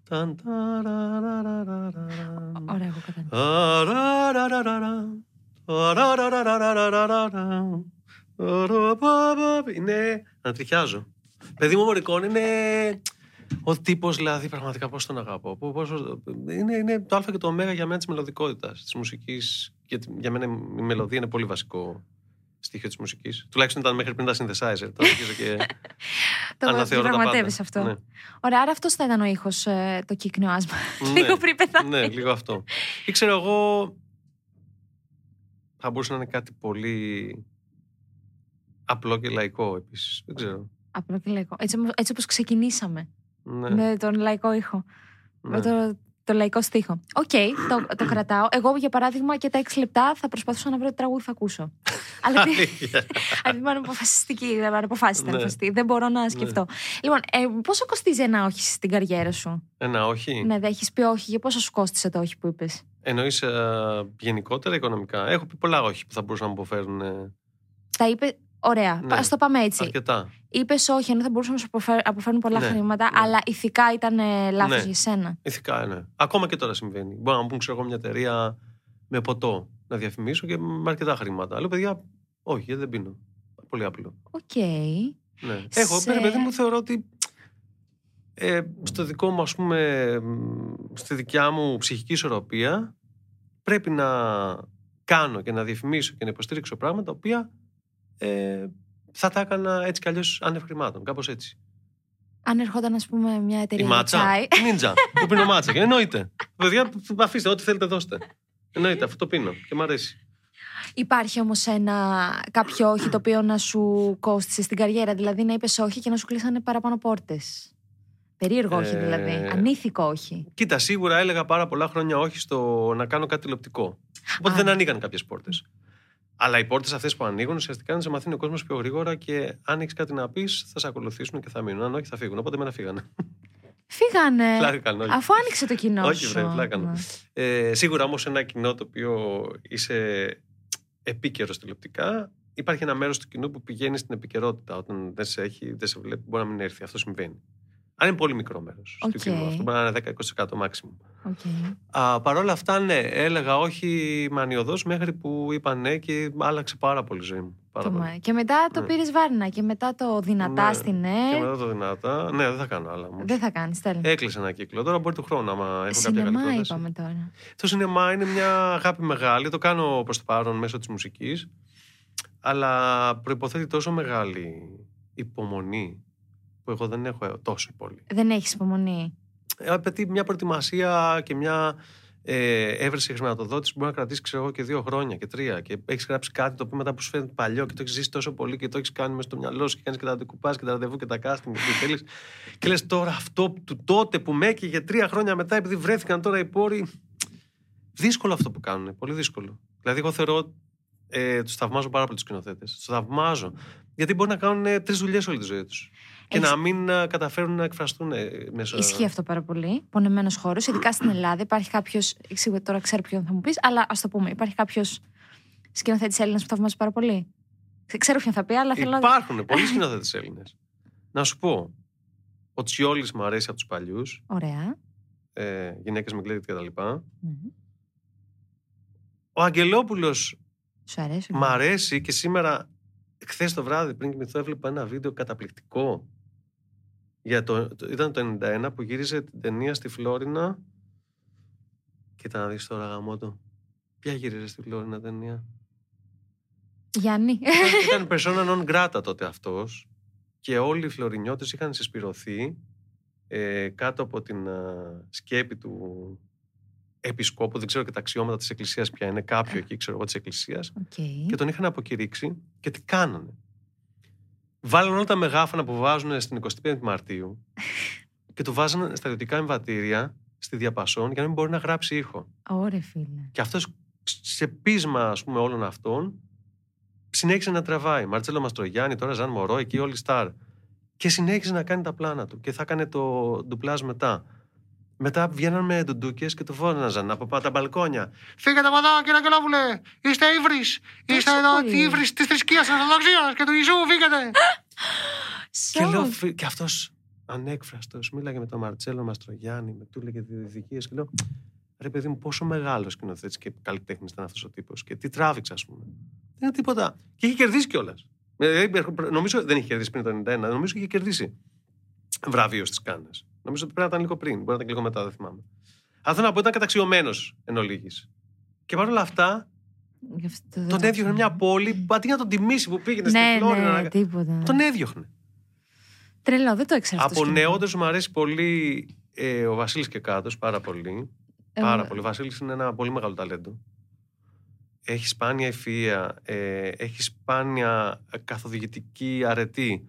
Ταραραραραμ, ταν, ταραραραραραμ. Ωραία, εγώ κατάλαβα. Αραραραραραραμ, αραραραραραραραμ, αραμπαμπα. Είναι. Ανατριχιάζω. Παιδί μου, ο Μωρικών είναι. Ο τύπο, δηλαδή, πραγματικά πώ τον αγαπώ. Πο- πόσο- είναι, είναι το Α και το Ω για μένα τη μελωδικότητα, τη μουσική. Γιατί για μένα η μελωδία είναι πολύ βασικό στοιχείο της μουσικής. Τουλάχιστον ήταν μέχρι πριν τα synthesizer. Τώρα αρχίζω και Το αναθεωρώ τα πραγματεύει πάντα. αυτό. Ναι. Ωραία, άρα αυτός θα ήταν ο ήχος, το κύκνιο άσμα. Ναι. Λίγο πριν πεθάνει. Ναι, λίγο αυτό. Ή ξέρω εγώ. Θα μπορούσε να είναι κάτι πολύ απλό και λαϊκό επίσης. Δεν ξέρω. Απλό και λαϊκό. Έτσι, ομο- έτσι όπως ξεκινήσαμε. Ναι, Με τον λαϊκό ήχο. ναι. Με το το λαϊκό στίχο. Οκ, το, το κρατάω. Εγώ, για παράδειγμα, και τα 6 λεπτά θα προσπαθούσα να βρω τι τραγούδι θα ακούσω. Αλλά τι- Αλήθεια. αν είμαι αναποφασιστική, δεν είμαι αναποφάσιστη, Ναι. αναποφασιστική. Δεν μπορώ να σκεφτώ. Λοιπόν, ε, πόσο κοστίζει ένα όχι στην καριέρα σου; Ένα όχι; Ναι, δεν έχεις πει όχι. Για πόσο σου κόστησε το όχι που είπες; Εννοείς γενικότερα οικονομικά; Έχω πει πολλά όχι που θα μπορούσαν να μου αποφέρουν ε, Τα είπε. Ωραία. Ναι. Α το πάμε έτσι. αρκετά. Είπες όχι, ενώ θα μπορούσαν να σου αποφέρ- αποφέρουν πολλά Ναι, χρήματα, ναι. αλλά ηθικά ήταν λάθος Ναι. για σένα. Ηθικά, ναι. Ακόμα και τώρα συμβαίνει. Μπορεί να μου πούν, ξέρω εγώ, μια εταιρεία με ποτό να διαφημίσω και με αρκετά χρήματα. Λέω, παιδιά, όχι, γιατί δεν πίνω. Πολύ απλό. Οκ. Ναι. Έχω, Σε- σε... παιδί μου, θεωρώ ότι ε, στο δικό μου, ας πούμε, μ, στη δικιά μου ψυχική ισορροπία πρέπει να κάνω και να διαφημίσω και να υποστήριξω πράγματα τα οποία ε, θα τα έκανα έτσι κι αλλιώς άνευ χρημάτων. Κάπως έτσι. Αν ερχόταν, ας πούμε, μια Η εταιρεία για μάτσα. τσάι. Νίντζα. Που πίνω μάτσα. Και εννοείται. Παιδιά, αφήστε, ό,τι θέλετε δώστε. Εννοείται, αυτό το πίνω και μ' αρέσει. Υπάρχει όμως ένα κάποιο όχι το οποίο να σου κόστησε στην καριέρα. Δηλαδή να είπες όχι και να σου κλείσανε παραπάνω πόρτες; Περίεργο όχι Ε, δηλαδή. Ανήθικο όχι. Κοίτα, σίγουρα έλεγα πάρα πολλά χρόνια όχι στο να κάνω κάτι τηλεοπτικό. Οπότε Α. δεν ανοίγαν κάποιες πόρτες. Αλλά οι πόρτες αυτές που ανοίγουν ουσιαστικά είναι να σε μαθαίνει ο κόσμος πιο γρήγορα και αν έχεις κάτι να πεις, θα σε ακολουθήσουν και θα μείνουν. Αν όχι, θα φύγουν. Οπότε μένα φύγανε. Φύγανε. Πλάκα κάνω, όχι. Αφού άνοιξε το κοινό Όχι, σου. βρε, πλάκα κάνω. Ναι. Ε, σίγουρα όμως ένα κοινό το οποίο είσαι επίκαιρο τηλεοπτικά, υπάρχει ένα μέρος του κοινού που πηγαίνει στην επικαιρότητα. Όταν δεν σε έχει, δεν σε βλέπει, μπορεί να μην έρθει. Αυτό συμβαίνει. Αν είναι πολύ μικρό μέρος Οκ. του κοινού. Αυτό μπορεί να είναι 10-20% maximum. OK. Α, Παρ' όλα αυτά, ναι, έλεγα όχι μανιωδώς μέχρι που είπα ναι και άλλαξε πάρα πολύ η ζωή μου. Πάρα Το πολύ. μα- Και μετά το Ναι. πήρες βάρνα και μετά το δυνατά Ναι. στη Και ναι. μετά το δυνατά. Ναι, δεν θα κάνω άλλα. όμως. Δεν θα κάνεις, τέλος. Έκλεισε ένα κύκλο. Τώρα μπορεί του χρόνου, άμα έχω κάποια καλή Σινεμά πρόταση. είπαμε τώρα. Το σινεμά είναι μια αγάπη μεγάλη. Το κάνω προς το παρόν μέσω της μουσικής. Αλλά προϋποθέτει τόσο μεγάλη υπομονή που εγώ δεν έχω τόσο πολύ. Δεν έχεις υπομονή. Ε, απαιτεί μια προετοιμασία και μια ε, έβρεση χρηματοδότηση που μπορεί να κρατήσει ξέρω εγώ, και δύο χρόνια και τρία. Και έχεις γράψει κάτι το οποίο μετά που σου φαίνεται παλιό και το έχεις ζήσει τόσο πολύ και το έχεις κάνει μέσα στο μυαλό σου και κάνεις και τα ντεκουπάζ και τα ραντεβού και τα casting και θέλεις. Και λες τώρα αυτό του τότε που με έκαιγε τρία χρόνια μετά επειδή βρέθηκαν τώρα οι πόροι. Δύσκολο αυτό που κάνουν. Πολύ δύσκολο. Δηλαδή, εγώ θεωρώ. Ε, τους θαυμάζω πάρα πολύ τους σκηνοθέτες. Τους θαυμάζω. Γιατί μπορεί να κάνουν τρεις δουλειές όλη τη ζωή τους. Και Έχεις- να μην ε, καταφέρουν να εκφραστούν ε, μέσα. Ισχύει αυτό πάρα πολύ. Πονεμένος χώρος. Ειδικά στην Ελλάδα υπάρχει κάποιο. Σίγουρα τώρα ξέρω ποιον θα μου πεις, αλλά ας το πούμε. Υπάρχει κάποιος σκηνοθέτης Έλληνας που θαυμάζει πάρα πολύ; Ξε- Ξέρω ποιον θα πει, αλλά θέλω να. Υπάρχουν πολλοί σκηνοθέτες Έλληνες. Να σου πω. Ο Τσιόλης μου αρέσει από τους παλιούς. Ωραία. Ε, Γυναίκες με γκλέδιτ κτλ. Μμμ. Ο Αγγελόπουλος Σου αρέσει. μ' αρέσει και σήμερα, χθες το βράδυ πριν κοιμηθώ, έβλεπα ένα βίντεο καταπληκτικό. Για το, το- ήταν το 91 που γύριζε την ταινία στη Φλόρινα. Κοίτα να δεις τώρα γαμότο. Ποια γύριζε στη Φλόρινα ταινία; Γιάννη. ήταν, ήταν persona non grata τότε αυτός και όλοι οι φλωρινιώτες είχαν συσπηρωθεί ε, κάτω από την α, σκέπη του επισκόπου, δεν ξέρω και τα αξιώματα της εκκλησίας ποια είναι, κάποιο εκεί ξέρω εγώ της εκκλησίας Οκ. και τον είχαν αποκηρύξει και τι κάνανε; Βάλανε όλα τα μεγάφωνα που βάζουν στην 25η Μαρτίου και το βάζανε στα ιδιωτικά εμβατήρια στη διαπασόν για να μην μπορεί να γράψει ήχο. Ωρε φίλε. Και αυτός σε πείσμα ας πούμε, όλων αυτών συνέχισε να τραβάει. Μαρτσέλο Μαστρογιάννη, τώρα Ζαν Μορό, εκεί όλοι στάρ. Και συνέχισε να κάνει τα πλάνα του. Και θα έκανε το ντουπλάζ μετά. Μετά βγαίναν με ντουντούκες και το φώναζαν από πάνω τα μπαλκόνια. Φύγετε από εδώ, κύριε Αγγελόπουλε. Είστε ύβρις. Είστε εδώ πολύ. ύβρις της θρησκείας τη Ορθοδοξία και του Ιησού. Φύγετε. Και, λέω, Σοκ. φι- και αυτός ανέκφραστος μίλαγε με τον Μαρτσέλο Μαστρογιάννη, με του έλεγε διδικίε. Και λέω, ρε παιδί μου, πόσο μεγάλος σκηνοθέτης και καλλιτέχνης ήταν αυτός ο τύπος. Και τι τράβηξε, ας πούμε. Δεν είναι τίποτα. Και είχε κερδίσει κιόλας. Νομίζω δεν είχε κερδίσει πριν το 91, νομίζω είχε κερδίσει βραβείο στις Κάνε. Νομίζω ότι πρέπει να ήταν λίγο πριν, μπορεί να ήταν και λίγο μετά, δεν θυμάμαι. Αλλά θέλω να πω ήταν καταξιωμένος εν ολίγης. Και παρόλα αυτά, Γι' αυτό δεν τον το έδιωχνε ξέρω. μια πόλη που αντί να τον τιμήσει που πήγαινε στη Ναι, Φλόρινα. ναι, να- τίποτα. Τον έδιωχνε. Τρελό, δεν το ήξερα αυτό. Από το σκηνικό. νεότερου μου αρέσει πολύ ε, ο Βασίλης και κάτως, πάρα πολύ. Ε, Πάρα πολύ. Ο Βασίλης είναι ένα πολύ μεγάλο ταλέντο. Έχει σπάνια ευφυΐα, ε, έχει σπάνια καθοδηγητική αρετή,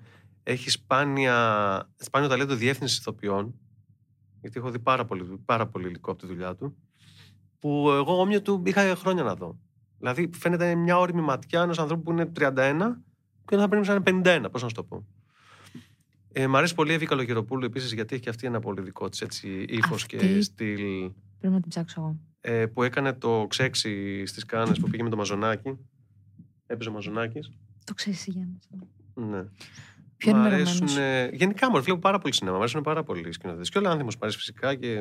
έχει σπάνια, σπάνιο ταλέντο διεύθυνσης ηθοποιών. γιατί έχω δει πάρα πολύ, πάρα πολύ υλικό από τη δουλειά του, που εγώ όμοιο του είχα χρόνια να δω. Δηλαδή φαίνεται μια όρημη ματιά ενός ανθρώπου που είναι 31 και θα πρέπει να είναι 51, πώς να σου το πω. Ε, μ' αρέσει πολύ η Εύη Καλογεροπούλου επίσης, γιατί έχει και αυτή ένα πολύ δικό της ύφος και Αυτή- στυλ. Πρέπει να την ψάξω εγώ. Ε, που έκανε το ξέξι στις Κάνες που πήγε με το Μαζονάκι. Έπαιζε ο Μαζονάκι. Το ξέρει, Γιάννη. Ναι. Πιο Μ' ενημερωμένος. αρέσουν. ε, Γενικά μου βλέπω πάρα πολύ σινέμα. Μ' αρέσουν πάρα πολύ οι σκηνοθέτες. Και ο Λάνθιμος μου αρέσει φυσικά και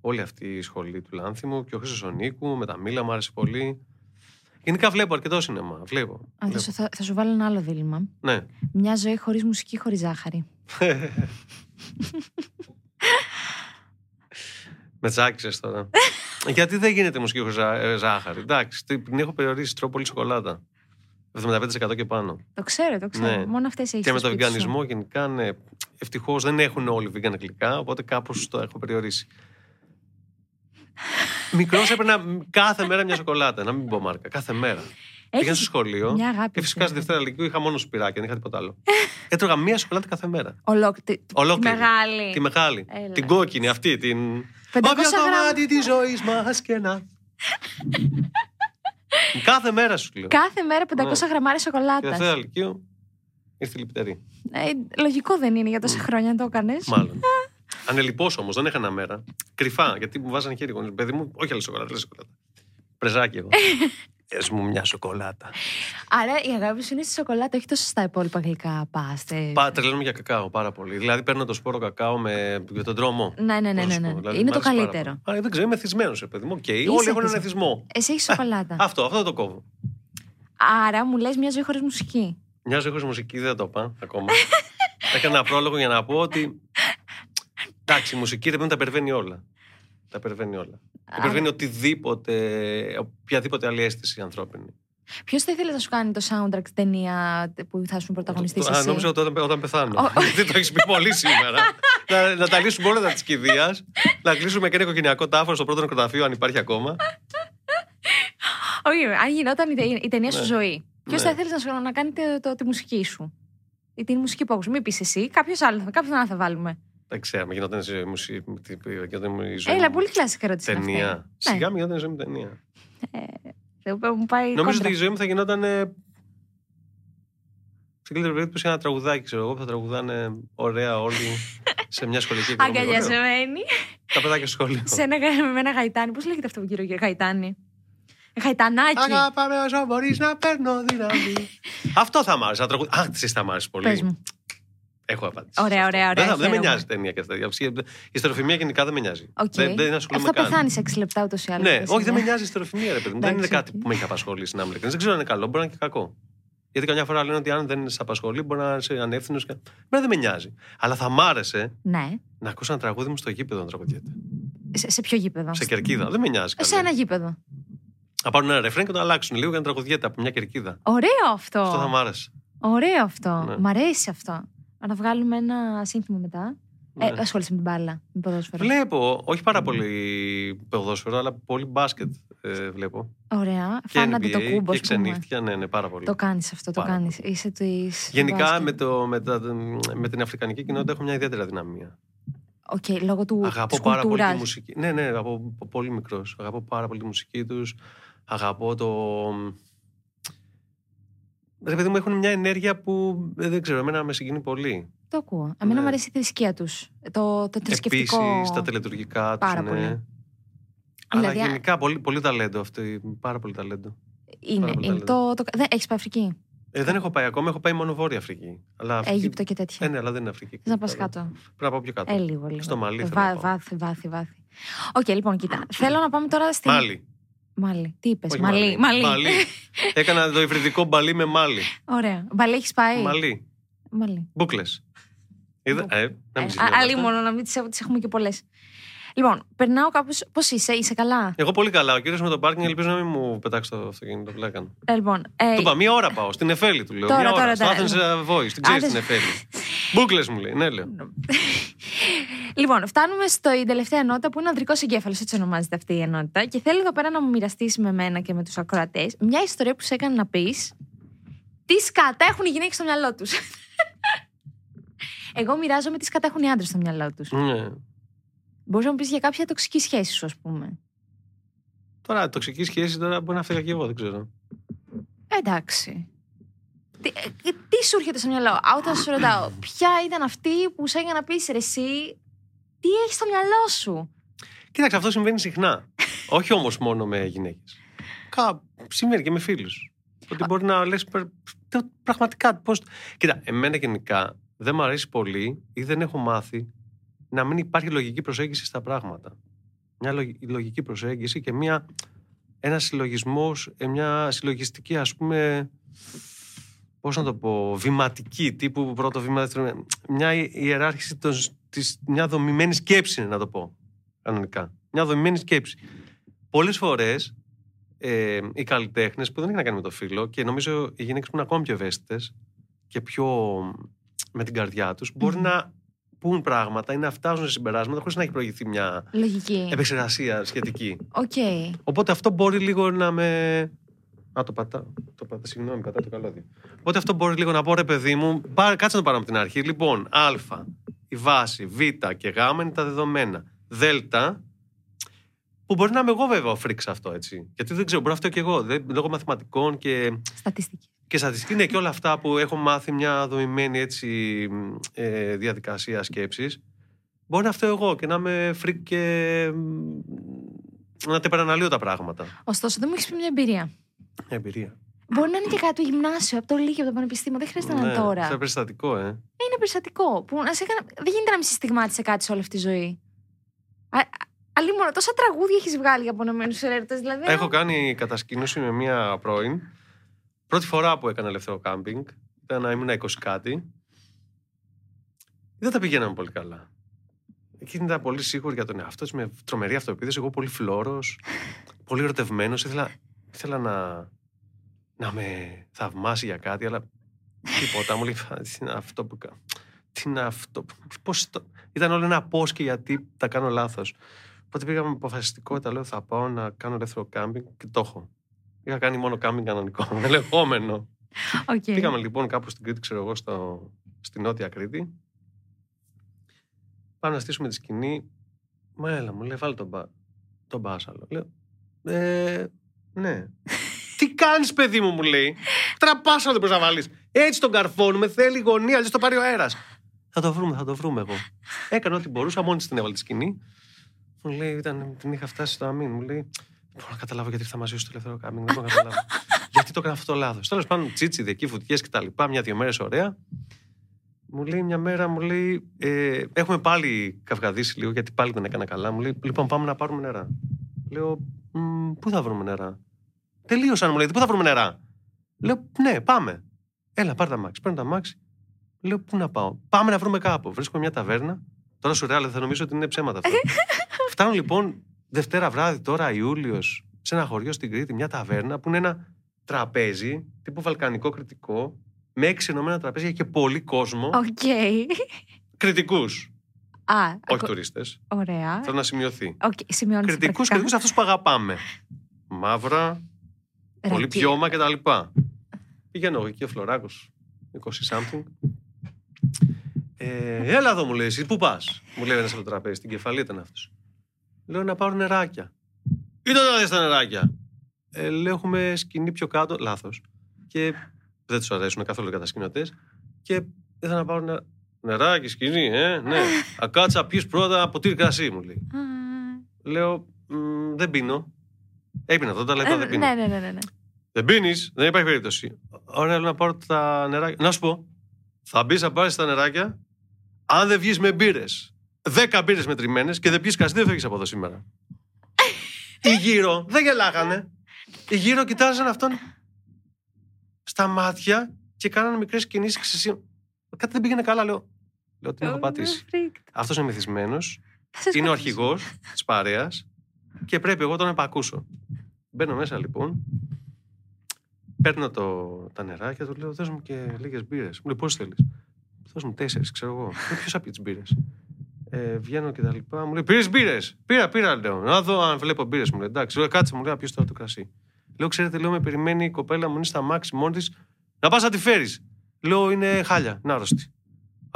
όλη αυτή η σχολή του Λάνθιμου. Και ο Χρήσο Νίκου με τα μήλα μου άρεσε πολύ. Γενικά βλέπω αρκετό σινέμα. Βλέπω. Α, βλέπω. θα, σου- θα, θα σου βάλω ένα άλλο δίλημα. Ναι. Μια ζωή χωρίς μουσική, χωρίς ζάχαρη. με τσάκισες τώρα. Γιατί δεν γίνεται μουσική χωρίς ζά- ε, ζάχαρη. Εντάξει, την έχω περιορίσει. Τρώω πολύ σοκολάτα. 75% και πάνω. Το ξέρω, το ξέρω. Ναι. Μόνο αυτές έχεις. Και με τον βιγκανισμό γενικά, ναι. Ευτυχώς δεν έχουν όλοι vegan γλυκά, οπότε κάπως το έχω περιορίσει. Μικρός έπαιρνα κάθε μέρα μια σοκολάτα, να μην πω μάρκα. Κάθε μέρα. Πήγα στο σχολείο μια αγάπη και φυσικά στη σου. Δευτέρα Λυκείου είχα μόνο σπυράκια, δεν είχα τίποτα άλλο. Έτρωγα μία σοκολάτα κάθε μέρα. Ολόκληρη. Ολόκληρη. Τη μεγάλη. Τη μεγάλη. Έλα. Την κόκκινη αυτή. Την. 500 Όποιο γραμμ. κομμάτι της ζωής μας και να. κάθε μέρα σου λέω. Κάθε μέρα 500 Ναι. γραμμάρια Στη Δευτέρα σοκολάτα. Λυκείου ήρθε η λιπτερή. Ε, λογικό δεν είναι για τόσα χρόνια να το έκανε. Μάλλον. Ανελειπώς όμως, δεν έχανα μέρα. Κρυφά, γιατί μου βάζανε χέρι γονείς. Παιδί μου, όχι άλλη σοκολάτα, άλλη σοκολάτα. Πρεζάκι εγώ. Πες μου μια σοκολάτα. Άρα η αγάπη σου είναι στη σοκολάτα, όχι τόσο στα υπόλοιπα γλυκά πάστε. Πά, τρελαίνομαι για κακάο πάρα πολύ. Δηλαδή παίρνω το σπόρο κακάο με, και τον τρώω. Ναι, ναι, ναι, Πώς ναι. να σου ναι. πω, δηλαδή, είναι μ' το αρέσει πάρα καλύτερο. πολύ. Α, δεν ξέρω, είμαι εθισμένος, ρε παιδί μου. Οκ, Είσαι όλοι έχουν έναν εθισμένος. εθισμό. Εσύ έχεις σοκολάτα. Αυτό, αυτό το κόβω. Άρα μου λες μια ζωή χωρίς μουσική. Μια ζωή χωρίς μουσική δεν το είπα ακόμα. Έκανα ένα πρόλογο για να πω ότι. Εντάξει, η μουσική δεν τα υπερβαίνει όλα. Τα υπερβαίνει όλα. Υπερβαίνει οτιδήποτε, οποιαδήποτε άλλη αίσθηση ανθρώπινη. Ποιος θα ήθελε να σου κάνει το soundtrack στην ταινία που θα σου πρωταγωνιστεί Το- α, εσύ; νόμιζα ότι όταν, όταν πεθάνω. Ο- Γιατί το έχεις πει πολύ σήμερα. να, να τα λύσουμε όλα τα της κηδείας. να κλείσουμε και ένα οικογενειακό τάφο στο πρώτο νεκροταφείο, αν υπάρχει ακόμα. Όχι, αν γινόταν η, ται- η ταινία σου Ναι. ζωή. Ποιος Ναι. θα ήθελε να, σου- να κάνει το, το- τη μουσική σου. Ή την μουσική που ακούς. Μην πεις εσύ, κάποιος άλλος, κάποιον άλλο θα βάλουμε. Δεν ξέρω, με γινόταν η μουσική. Γινόταν η ζωή Έλα, μου πολύ κλασική ερώτηση. είναι αυτή. Ταινία. Ναι. Σιγά μου γινόταν η ζωή μου ταινία. Δεν μου πάει Νομίζω κόντρα. ότι η ζωή μου θα γινόταν. ε, Στην καλύτερη περίπτωση ένα τραγουδάκι, ξέρω εγώ, που θα τραγουδάνε ωραία όλοι σε μια σχολική εκδρομή. Ωραίο. Αγκαλιασμένη. Τα παιδάκια στο σχολείο. σε ένα, με ένα γαϊτάνι. Πώς λέγεται αυτό που κύριο γαϊτάνι; Γαϊτανάκι. Αγαπάμε όσο μπορείς να παίρνω δύναμη. Αυτό θα μ' άρεσε. να τραγου- Α, εσύ θα μ' άρεσε πολύ. Πες μου. Έχω απάντηση. Ωραία, σε αυτό. ωραία, ωραία, Δεν, θα- δεν με χαίρομαι. νοιάζει ταινία και τέτοια. Η υστεροφημία γενικά δεν με νοιάζει. Οκ. Δεν, δεν ασχολούμαι Αυτό καν. πεθάνεις 6 λεπτά ούτως ή άλλως. Ναι, όχι, δεν με νοιάζει η υστεροφημία, ρε παιδί μου. Δεν είναι Εντάξει, κάτι οκ. που με έχει απασχολήσει να είμαι ειλικρινής. Δεν ξέρω αν είναι καλό, μπορεί να είναι και κακό. Γιατί καμιά φορά λένε ότι αν δεν σε απασχολεί, μπορεί να είσαι ανεύθυνος. Και... Εμένα δεν με νοιάζει. Αλλά θα μ' άρεσε Ναι. να ακούσω ένα τραγούδι μου στο γήπεδο να τραγουδιέται. Σε, σε ποιο γήπεδο; Σε κερκίδα. Δεν με νοιάζει. Σε καλά. ένα γήπεδο. Να πάρουν ένα ρεφρέν και να το αλλάξουν λίγο για να τραγουδιέται από μια κερκίδα. Ωραίο αυτό. Αυτό θα μ' άρεσε. Ωραίο αυτό. Ναι. Μ' αρέσει αυτό. Να βγάλουμε ένα σύνθημα μετά. Ναι. Ε, ασχολείσαι με την μπάλα, με ποδόσφαιρο. Βλέπω, όχι πάρα πολύ ποδόσφαιρο, αλλά πολύ μπάσκετ ε, βλέπω. Ωραία. Και Φάνατε NBA το κούμπο, και ας πούμε. ξενύχτια, ναι, ναι, πάρα πολύ. Το κάνεις αυτό, το Πάρα κάνεις. Είσαι τη. Γενικά με, το, με, τα, με την αφρικανική κοινότητα έχω μια ιδιαίτερη αδυναμία. Οκ, λόγω του. Αγαπώ της πάρα πολύ κουλτούρας. τη μουσική. Ναι, ναι, από από πολύ μικρός. Αγαπώ πάρα πολύ τη μουσική τους. Αγαπώ το. Ρε παιδί μου, έχουν μια ενέργεια που ε, δεν ξέρω, εμένα με συγκινεί πολύ. Το ακούω. Εμένα Ναι. μου αρέσει η θρησκεία τους. Το, το θρησκευτικό. Επίσης, τα τελετουργικά τους. Πάρα ναι. πολύ. Αλλά Δηλαδή, α- γενικά πολύ, πολύ ταλέντο αυτό. Πάρα πολύ ταλέντο. Είναι. πάρα πολύ είναι το, το, δεν, έχεις πάει Αφρική; Ε, δεν έχω πάει ακόμα, έχω πάει μόνο Βόρεια Αφρική. Αλλά Αφρική... Αίγυπτο και τέτοια. Ε, ναι, αλλά δεν είναι Αφρική. Θες να πας Πρέπει κάτω. να πάω πιο κάτω. Ε, λίγο, λίγο. Στο Μαλί Ε, θέλω να πάω. Βάθη, βάθη, βάθη. Οκ, λοιπόν, κοίτα. Θέλω να πάμε τώρα στην. Μάλι. Μάλι. Τι είπες, Όχι Μαλί. Μαλί. Μαλί. Έκανα το υβριδικό μπαλί με μάλι. Ωραία. Μπαλί έχεις πάει; Μαλί. Μαλί. Μπούκλε. Είδα. Ε, να μην Ε, συζητάμε α- Άλλη αυτά. μόνο να μην τις έχουμε και πολλές. Λοιπόν, περνάω κάπως. Πώς είσαι, είσαι καλά; Εγώ πολύ καλά. Ο κύριος με το πάρκινγκ ελπίζω να μην μου πετάξει το αυτοκίνητο που έκανε. Ε, λοιπόν, ε, Του είπα μία ώρα πάω. Στην Εφέλη του λέω. Τώρα, μία ώρα. τώρα, Στο τώρα. Athens Voice. Την ξέρεις Άντε. την Εφέλη. Μπούκλες μου λέει. Ναι, λέω. Λοιπόν, φτάνουμε στην τελευταία ενότητα που είναι ανδρικός εγκέφαλος, έτσι ονομάζεται αυτή η ενότητα. Και θέλω εδώ πέρα να μου μοιραστείς με μένα και με τους ακροατές μια ιστορία που σε έκανε να πεις τι σκατά έχουν οι γυναίκες στο μυαλό τους. Εγώ μοιράζομαι τι σκατά έχουν οι άντρες στο μυαλό τους. Ναι. Μπορεί να μου πεις για κάποια τοξική σχέση σου, ας πούμε. Τώρα, τοξική σχέση τώρα μπορεί να φύγα και εγώ, δεν ξέρω. Εντάξει. Τι, ε, τι σου έρχεται στο μυαλό, όταν σου ρωτάω, ποια ήταν αυτή που σε έκανε να πεις ρε, εσύ, τι έχεις στο μυαλό σου; Κοίταξε, αυτό συμβαίνει συχνά. Όχι όμως μόνο με γυναίκες. Συμβαίνει και με φίλους. Ότι μπορεί να λες πραγματικά πώ. Κοίτα, εμένα γενικά δεν μου αρέσει πολύ ή δεν έχω μάθει να μην υπάρχει λογική προσέγγιση στα πράγματα. Μια λογι- λογική προσέγγιση και μια, ένα συλλογισμός, μια συλλογιστική ας πούμε, πώς να το πω, βηματική τύπου πρώτο βήμα, δεύτερο βήμα. Μια ιεράρχηση των, της, μια δομημένη σκέψη είναι να το πω, κανονικά. Μια δομημένη σκέψη. Πολλές φορές ε, οι καλλιτέχνες που δεν έχει να κάνει με το φύλο και νομίζω οι γυναίκες που είναι ακόμη πιο ευαίσθητες και πιο με την καρδιά τους, μπορεί Μμμ. να πούν πράγματα ή να φτάσουν σε συμπεράσματα χωρίς να έχει προηγηθεί μια Λογική. επεξεργασία σχετική. Οκ. Οπότε αυτό μπορεί λίγο να με. Α, το πατά. Το πατά, συγγνώμη, πατά το καλώδιο. Οπότε αυτό μπορεί λίγο να πω, ρε παιδί μου, πάρε, κάτσε να το πάρω από την αρχή. Λοιπόν, Α, η βάση, Β και Γ είναι τα δεδομένα. Δ, που μπορεί να είμαι εγώ βέβαια ο freak σε αυτό, έτσι. Γιατί δεν ξέρω, μπορεί να φταίω και εγώ. Δεν, λόγω μαθηματικών και, Στατιστική. Και στατιστική είναι και όλα αυτά που έχω μάθει μια δομημένη έτσι, μ, ε, διαδικασία σκέψης. Μπορεί να φταίω εγώ και να είμαι freak και μ, να τα υπεραναλύω τα πράγματα. Ωστόσο, δεν μου έχεις πει μια εμπειρία. Εμπειρία. Μπορεί να είναι και κάτι του γυμνάσιο, από το Λύκειο, από το Πανεπιστήμιο. Δεν χρειάζεται να είναι τώρα. Σε περιστατικό, ε. Είναι περιστατικό. Που να σε έκανα... Δεν γίνεται να μην συστηγμάτισε κάτι σε όλη αυτή τη ζωή. Α, α- Αλλή μόνο τόσα τραγούδια έχεις βγάλει για απονεμένους έρωτε. Δηλαδή. Έχω κάνει κατασκήνωση με μία πρώην. Πρώτη φορά που έκανα ελεύθερο κάμπινγκ. Ήταν να ήμουν 20 κάτι. Δεν τα πηγαίναμε πολύ καλά. Εκείνη ήταν πολύ σίγουρη για τον εαυτό της, με τρομερή αυτοεπίθεση. Εγώ πολύ φλόρο, πολύ ερωτευμένος. Ήθελα, ήθελα να, να με θαυμάσει για κάτι, αλλά τίποτα. Μου λέει, «Α, τι είναι αυτό που κάνω. Τι είναι αυτό. Πώς το... Ήταν όλο ένα πώς και γιατί τα κάνω λάθος. Οπότε πήγα με αποφασιστικότητα, λέω θα πάω να κάνω ελεύθερο κάμπινγκ και το έχω. Είχα κάνει μόνο κάμπινγκ κανονικό, με λεγόμενο. Οκ. Πήγαμε λοιπόν κάπου στην Κρήτη, ξέρω εγώ, στο, στη Νότια Κρήτη. Πάμε να στήσουμε τη σκηνή. Μα έλα, μου λέει, βάλει τον, μπα, τον μπάσαλο. Λέω, ε, ναι. Τι κάνεις, παιδί μου, μου λέει. Τραπάσαλο δεν μπορείς να βάλεις. Έτσι τον καρφώνουμε, θέλει γωνία, αλλιώ το πάρει ο αέρας. Θα το βρούμε, θα το βρούμε εγώ. Έκανα ό,τι μπορούσα, μόνη της την έβαλε τη σκηνή. Μου λέει, ήταν, την είχα φτάσει στο αμήν. Μου λέει, δεν μπορώ να καταλάβω γιατί ήρθα μαζί σου στο ελεύθερο κάμπινγκ. Δεν μπορώ να καταλάβω. γιατί το έκανα αυτό το λάθος. Τέλος πάντων, τσίτσι, εκεί φουτιέ και τα λοιπά, μια-δύο μέρες ωραία. Μου λέει μια μέρα, μου λέει, ε, έχουμε πάλι καυγαδίσει λίγο γιατί πάλι δεν έκανα καλά. Μου λέει, λοιπόν, πάμε να πάρουμε νερά. Λέω, «Μ, πού θα βρούμε νερά; Τελείωσαν, μου λέει, πού θα βρούμε νερά; Λέω, ναι, πάμε. Έλα, πάρε τ' αμάξι. Παίρνω τ' αμάξι. Λέω, πού να πάω; Πάμε να βρούμε κάπου. Βρίσκω μια ταβέρνα. Τώρα σουρεάλ, ε, θα νομίζω ότι είναι ψέματα αυτά. Φτάνω λοιπόν Δευτέρα βράδυ, τώρα Ιούλιος, σε ένα χωριό στην Κρήτη, μια ταβέρνα που είναι ένα τραπέζι τύπου βαλκανικό κρητικό, με έξι ενωμένα τραπέζια και πολύ κόσμο. Οκ. Κρητικούς. Α, Όχι ακο- τουρίστες. Ωραία. Θέλω να σημειωθεί. Οκ, σημειώνεις Κρητικούς, πρακτικά. Κρητικούς αυτούς που αγαπάμε. Μαύρα, πολύ Ρακί. πιώμα κτλ. Πηγαίνω εγώ εκεί ο Φλωράκος, 20 something. Ε, έλα εδώ μου λέει, εσύ πού πας; Μου λέει ένας από το τραπέζι, στην κεφαλή ήταν αυτός. Λέω να πάρω νεράκια. Ήταν να δεις τα νεράκια. Ε, λέω έχουμε σκηνή πιο κάτω. Λάθος. Και δεν τους αρέσουν καθόλου οι κατασκηνωτές. Και ήθελα να πάρω νε... νεράκι, σκηνή, ε, ναι. Ακάτσα, πιει πρώτα ποτήρι κρασί, μου λέει. Α, Λέω, «Μ, δεν πίνω. Έπεινα αυτό, τα λεπτά ε, δεν πίνω. Ναι, ναι, ναι, ναι. ναι. Δεν πίνεις, δεν υπάρχει περίπτωση. Ωραία, λέω να πάρω τα νεράκια. Να σου πω, θα μπεις να πάρεις τα νεράκια, αν δεν βγεις με μπύρες. Δέκα μπύρες μετρημένες και δεν πιεις κασί, δεν φεύγεις από εδώ σήμερα. Οι γύρω δεν γελάγανε. Οι γύρω κοιτάζαν αυτόν στα μάτια και κάνανε μικρές κινήσεις ξεσύν. Κάτι δεν πήγαινε καλά, λέω. Λέω την έχω Oh, πατήσεις. no, freak. Αυτός είναι μεθυσμένο, Θα σε είναι ο σκοτώσω. αρχηγός της παρέας και πρέπει εγώ τον να επακούσω. Μπαίνω μέσα λοιπόν. Παίρνω το, τα νερά και του λέω: Δώσ' μου και λίγες μπύρες. Μου λέει: Πώς θέλεις; Δώσ' μου τέσσερις, ξέρω εγώ. Ποιο θα πει τις μπύρες. Ε, βγαίνω και τα λοιπά. Μου λέει: Πήρες μπύρες. Πήρα, πήρα, λέω. Να δω αν βλέπω μπύρες. Μου λέει: Εντάξει, λέω, κάτσε, μου λέει: Ποιο τώρα το κρασί. Λέω: Ξέρετε, λέω, με περιμένει η κοπέλα μου είναι στα μάξι μόνη της να πας να τη φέρεις. Λέω: Είναι χάλια, είναι άρρωστη.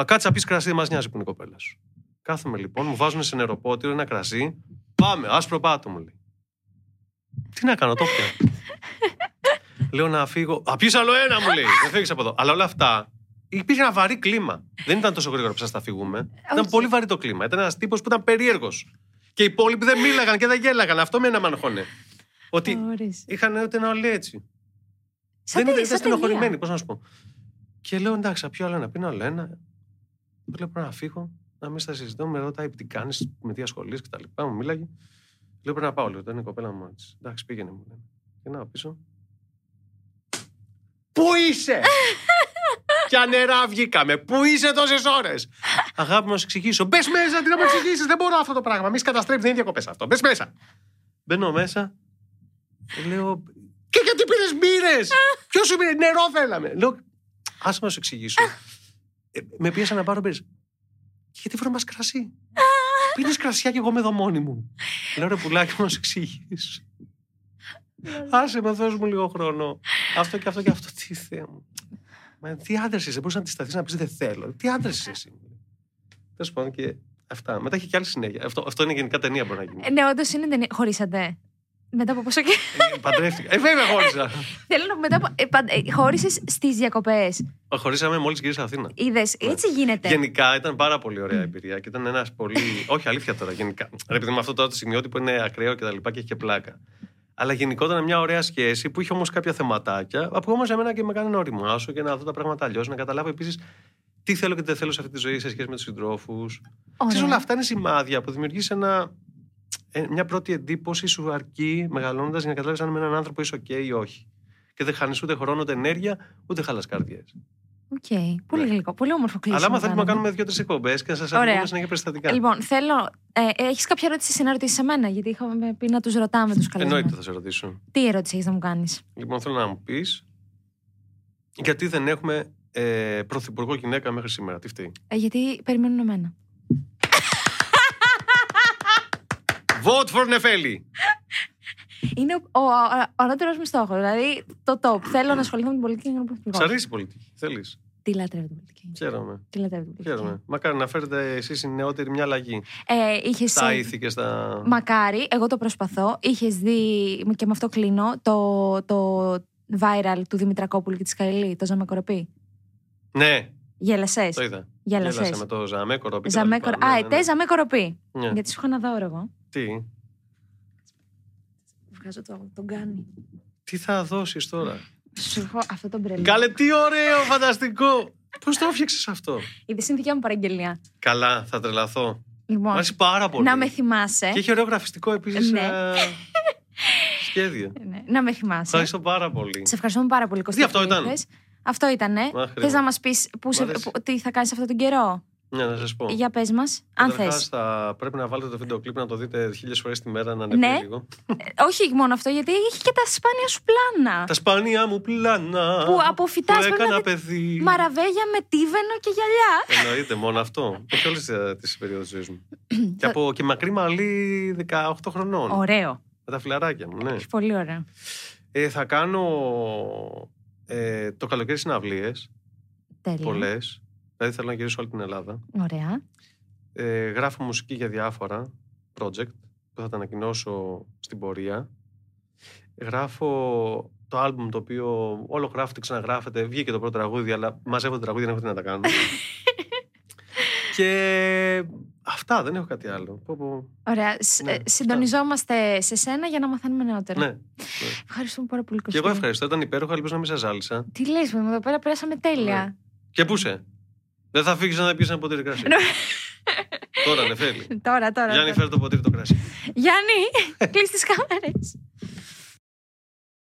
Α, κάτσε να πεις κρασί, δεν μας νοιάζει που είναι η κοπέλα σου. Κάθομαι λοιπόν, μου βάζουν σε νεροπότηρο ένα κρασί. Πάμε, άσπρο πάτο μου λέει. Τι να κάνω, το πια. Λέω να φύγω. Α, πιεις άλλο ένα μου λέει. Δεν φύγεις από εδώ. Αλλά όλα αυτά υπήρχε ένα βαρύ κλίμα. Δεν ήταν τόσο γρήγορα που σας τα φύγουμε. Ήταν Όχι. πολύ βαρύ το κλίμα. Ήταν ένας τύπος που ήταν περίεργος. Και οι υπόλοιποι δεν μίλαγαν και δεν γέλαγαν. Αυτό με ένα με αγχώνε. Ότι Ωρες. είχαν ούτε ένα όλοι έτσι. Σαν δεν τε- ήταν σαν στενοχωρημένοι, ταινία. πώς να σου πω. Και λέω εντάξει, θα πιω άλλο ένα, πίνω άλλο ένα. Λέω πρέπει να φύγω, να μην στα συζητώ. Με ρωτάει τι κάνεις, με τι ασχολεί και τα λοιπά. Μου μίλαγε. Λέω πρέπει να πάω, λέω. Ήταν η κοπέλα μου έτσι. Εντάξει, πήγαινε μου. Λέει. Και να πίσω. Πού είσαι! Ποια νερά βγήκαμε, πού είσαι τόσες ώρες! Αγάπη, να σου εξηγήσω. Μπες μέσα, τι να μου εξηγήσεις, δεν μπορώ αυτό το πράγμα. Μη καταστρέψει, δεν είναι διακοπές αυτό. Μπες μέσα. Μπαίνω μέσα. και Λέω. Και γιατί πήρες μπύρες! Ποιος σου πήρε, νερό θέλαμε. Λέω, άσε να σου εξηγήσω. Ε, με πίεσα να πάρω μπύρες. Γιατί βρω μα κρασί; Πίνεις κρασιά και εγώ με εδώ μόνη μου. Λέω ρε πουλάκι μου να σου εξηγήσω. Άσε με, δώσ' μου λίγο χρόνο. Αυτό και αυτό και αυτό. Τι θέα μου. Μα τι άντρες είσαι, μπορούσε να τη σταθεί να πεις δεν θέλω. Τι άντρες είσαι εσύ. Τέλος πάντων και αυτά. Μετά έχει και άλλη συνέχεια. Αυτό, αυτό είναι γενικά ταινία μπορεί να γίνει. Ε, Ναι, όντως είναι ταινία. Χωρίσατε. Μετά από πόσο καιρό; Ε, Παντρεύτηκα. Ε, βέβαια χώρισα. Θέλω να μετά από. Ε, παντα- ε, Χώρισες στις διακοπές; Χωρίσαμε μόλις γύρισα Αθήνα. Είδες. Έτσι γίνεται. Γενικά ήταν πάρα πολύ ωραία εμπειρία και ήταν ένας πολύ. Όχι, αλήθεια τώρα. Γενικά. Ρε, επειδή με αυτό τώρα το σημειώτη που είναι ακραίο και τα λοιπά και έχει και πλάκα. Αλλά γενικώ ήταν μια ωραία σχέση που είχε όμως κάποια θεματάκια που όμως εμένα και με έκανε να οριμάσω και να δω τα πράγματα αλλιώς. Να καταλάβω επίσης τι θέλω και τι δεν θέλω σε αυτή τη ζωή σε σχέση με τους συντρόφους. Ξέρεις, όλα αυτά είναι σημάδια που δημιουργείς ένα, ε, μια πρώτη εντύπωση σου αρκεί μεγαλώνοντας για να καταλάβεις αν με έναν άνθρωπο είσαι OK ή όχι. Και δεν χάνεις ούτε χρόνο, ούτε ενέργεια, ούτε χαλάς καρδιές. Οκ. Πολύ Ναι. γλυκό. Πολύ όμορφο κλείσιμο. Αλλά άμα θέλουμε να κάναμε. κάνουμε δύο-τρεις εκπομπές και να σας Ωραία. αφήσουμε συνέχεια περιστατικά. Λοιπόν, θέλω. Ε, έχεις κάποια ερώτηση εσύ να ρωτήσεις εμένα, γιατί είχαμε πει να τους ρωτάμε τους καλεσμένους. Εννοείται θα σε ρωτήσω. Τι ερώτηση έχεις να μου κάνεις; Λοιπόν, θέλω να μου πεις γιατί δεν έχουμε ε, πρωθυπουργό γυναίκα μέχρι σήμερα; Τι φταίει; Ε, γιατί περιμένουν εμένα. Vote for Νεφέλη! Είναι ο, ο, ο, ο ανώτερος μου στόχος. Δηλαδή το top. Θέλω να ασχοληθώ με την πολιτική και να είμαι Σ' πρωθυπουργός. αρέσει η πολιτική. Θέλεις; Τι λατρεύω την πολιτική. Χαίρομαι. Τι λατρεύω την πολιτική. Χαίρομαι. Μακάρι να φέρετε εσείς οι νεότεροι μια αλλαγή. Ε, είχες, Στα ε, ήθη και στα. Μακάρι, εγώ το προσπαθώ. Είχες δει, και με αυτό κλείνω, το, το viral του Δημητρακόπουλου και της Καηλή, το Ζαμεκοροπή. Ναι, Γέλασες. το είδα. Γέλασες. Γέλασα με το Ζαμέκορο. πει και τα Ζαμέκορο. λοιπά. Α, Ναι, ναι, ετέ ναι. Ζαμέκοροπή. Ναι. Γιατί σου είχα ένα δώρο εγώ. Τι, Βγάζω το, τον κάνει. τι θα δώσεις τώρα; Σου έχω αυτό το μπρελό. Καλέ, τι ωραίο, φανταστικό. Πώς το έφτιαξες αυτό; Είδες είναι δικιά μου παραγγελία. Καλά, θα τρελαθώ. Μ' Λοιπόν, αρέσει πάρα πολύ. να με θυμάσαι. Και έχει ωραίο γραφιστικό επίσης Ναι. σχέδιο. Ναι, να με θυμάσαι. Ευχαριστώ πάρα πολύ. Σε ευχαριστούμε πάρα πολύ, Κωστή. Τι, αυτό που ήταν; ήρθες. Αυτό ήταν. Μα, Θες να μας πεις Μ' αρέσει. τι θα κάνεις αυτόν τον καιρό; Ναι, να σας πω. Για πες μας, αν θες. Καταρχάς, θα πρέπει να βάλετε το βίντεο κλιπ να το δείτε χίλιες φορές τη μέρα να ανεβεί Ναι. λίγο. όχι μόνο αυτό, γιατί έχει και τα σπάνια σου πλάνα. Τα σπάνια μου πλάνα. Που αποφυτάς που με έκανα ένα παιδί. Μαραβέγια με τίβενο και γυαλιά. Εννοείται, μόνο αυτό. Και όλες τις περιόδους τη ζωής μου. και, από, και μακρύ μαλλί 18 χρονών. Ωραίο. Με τα φιλαράκια μου, ναι. Έχει πολύ ωραίο. Ε, θα κάνω ε, το καλοκαίρι συναυλίες. Τέλεια. Πολλές. Δηλαδή θέλω να γυρίσω όλη την Ελλάδα. Ωραία. Ε, γράφω μουσική για διάφορα project που θα τα ανακοινώσω στην πορεία. Γράφω το άλμπουμ το οποίο όλο γράφεται, ξαναγράφεται. Βγήκε το πρώτο τραγούδι, αλλά μαζεύω τα τραγούδια, δεν έχω τι να τα κάνω. και αυτά, δεν έχω κάτι άλλο. Πω, πω. Ωραία. Σ- Ναι, ε, αυτά. Συντονιζόμαστε σε σένα για να μαθαίνουμε νεότερα. Ναι. Ευχαριστούμε πάρα πολύ, Και Κωστή. εγώ ευχαριστώ, ήταν υπέροχο, ελπίζω να μην σας ζάλισα. Τι λες, μου, εδώ πέρα περάσαμε τέλεια. Ναι. Και πού είσαι, Δεν θα φύγεις να δεν πιει ένα ποτήρι κρασί. Ναι. τώρα, Νεφέλη. Τώρα, τώρα. Γιάννη, τώρα. φέρε το ποτήρι το κρασί. Γιάννη, κλείς τις κάμερες.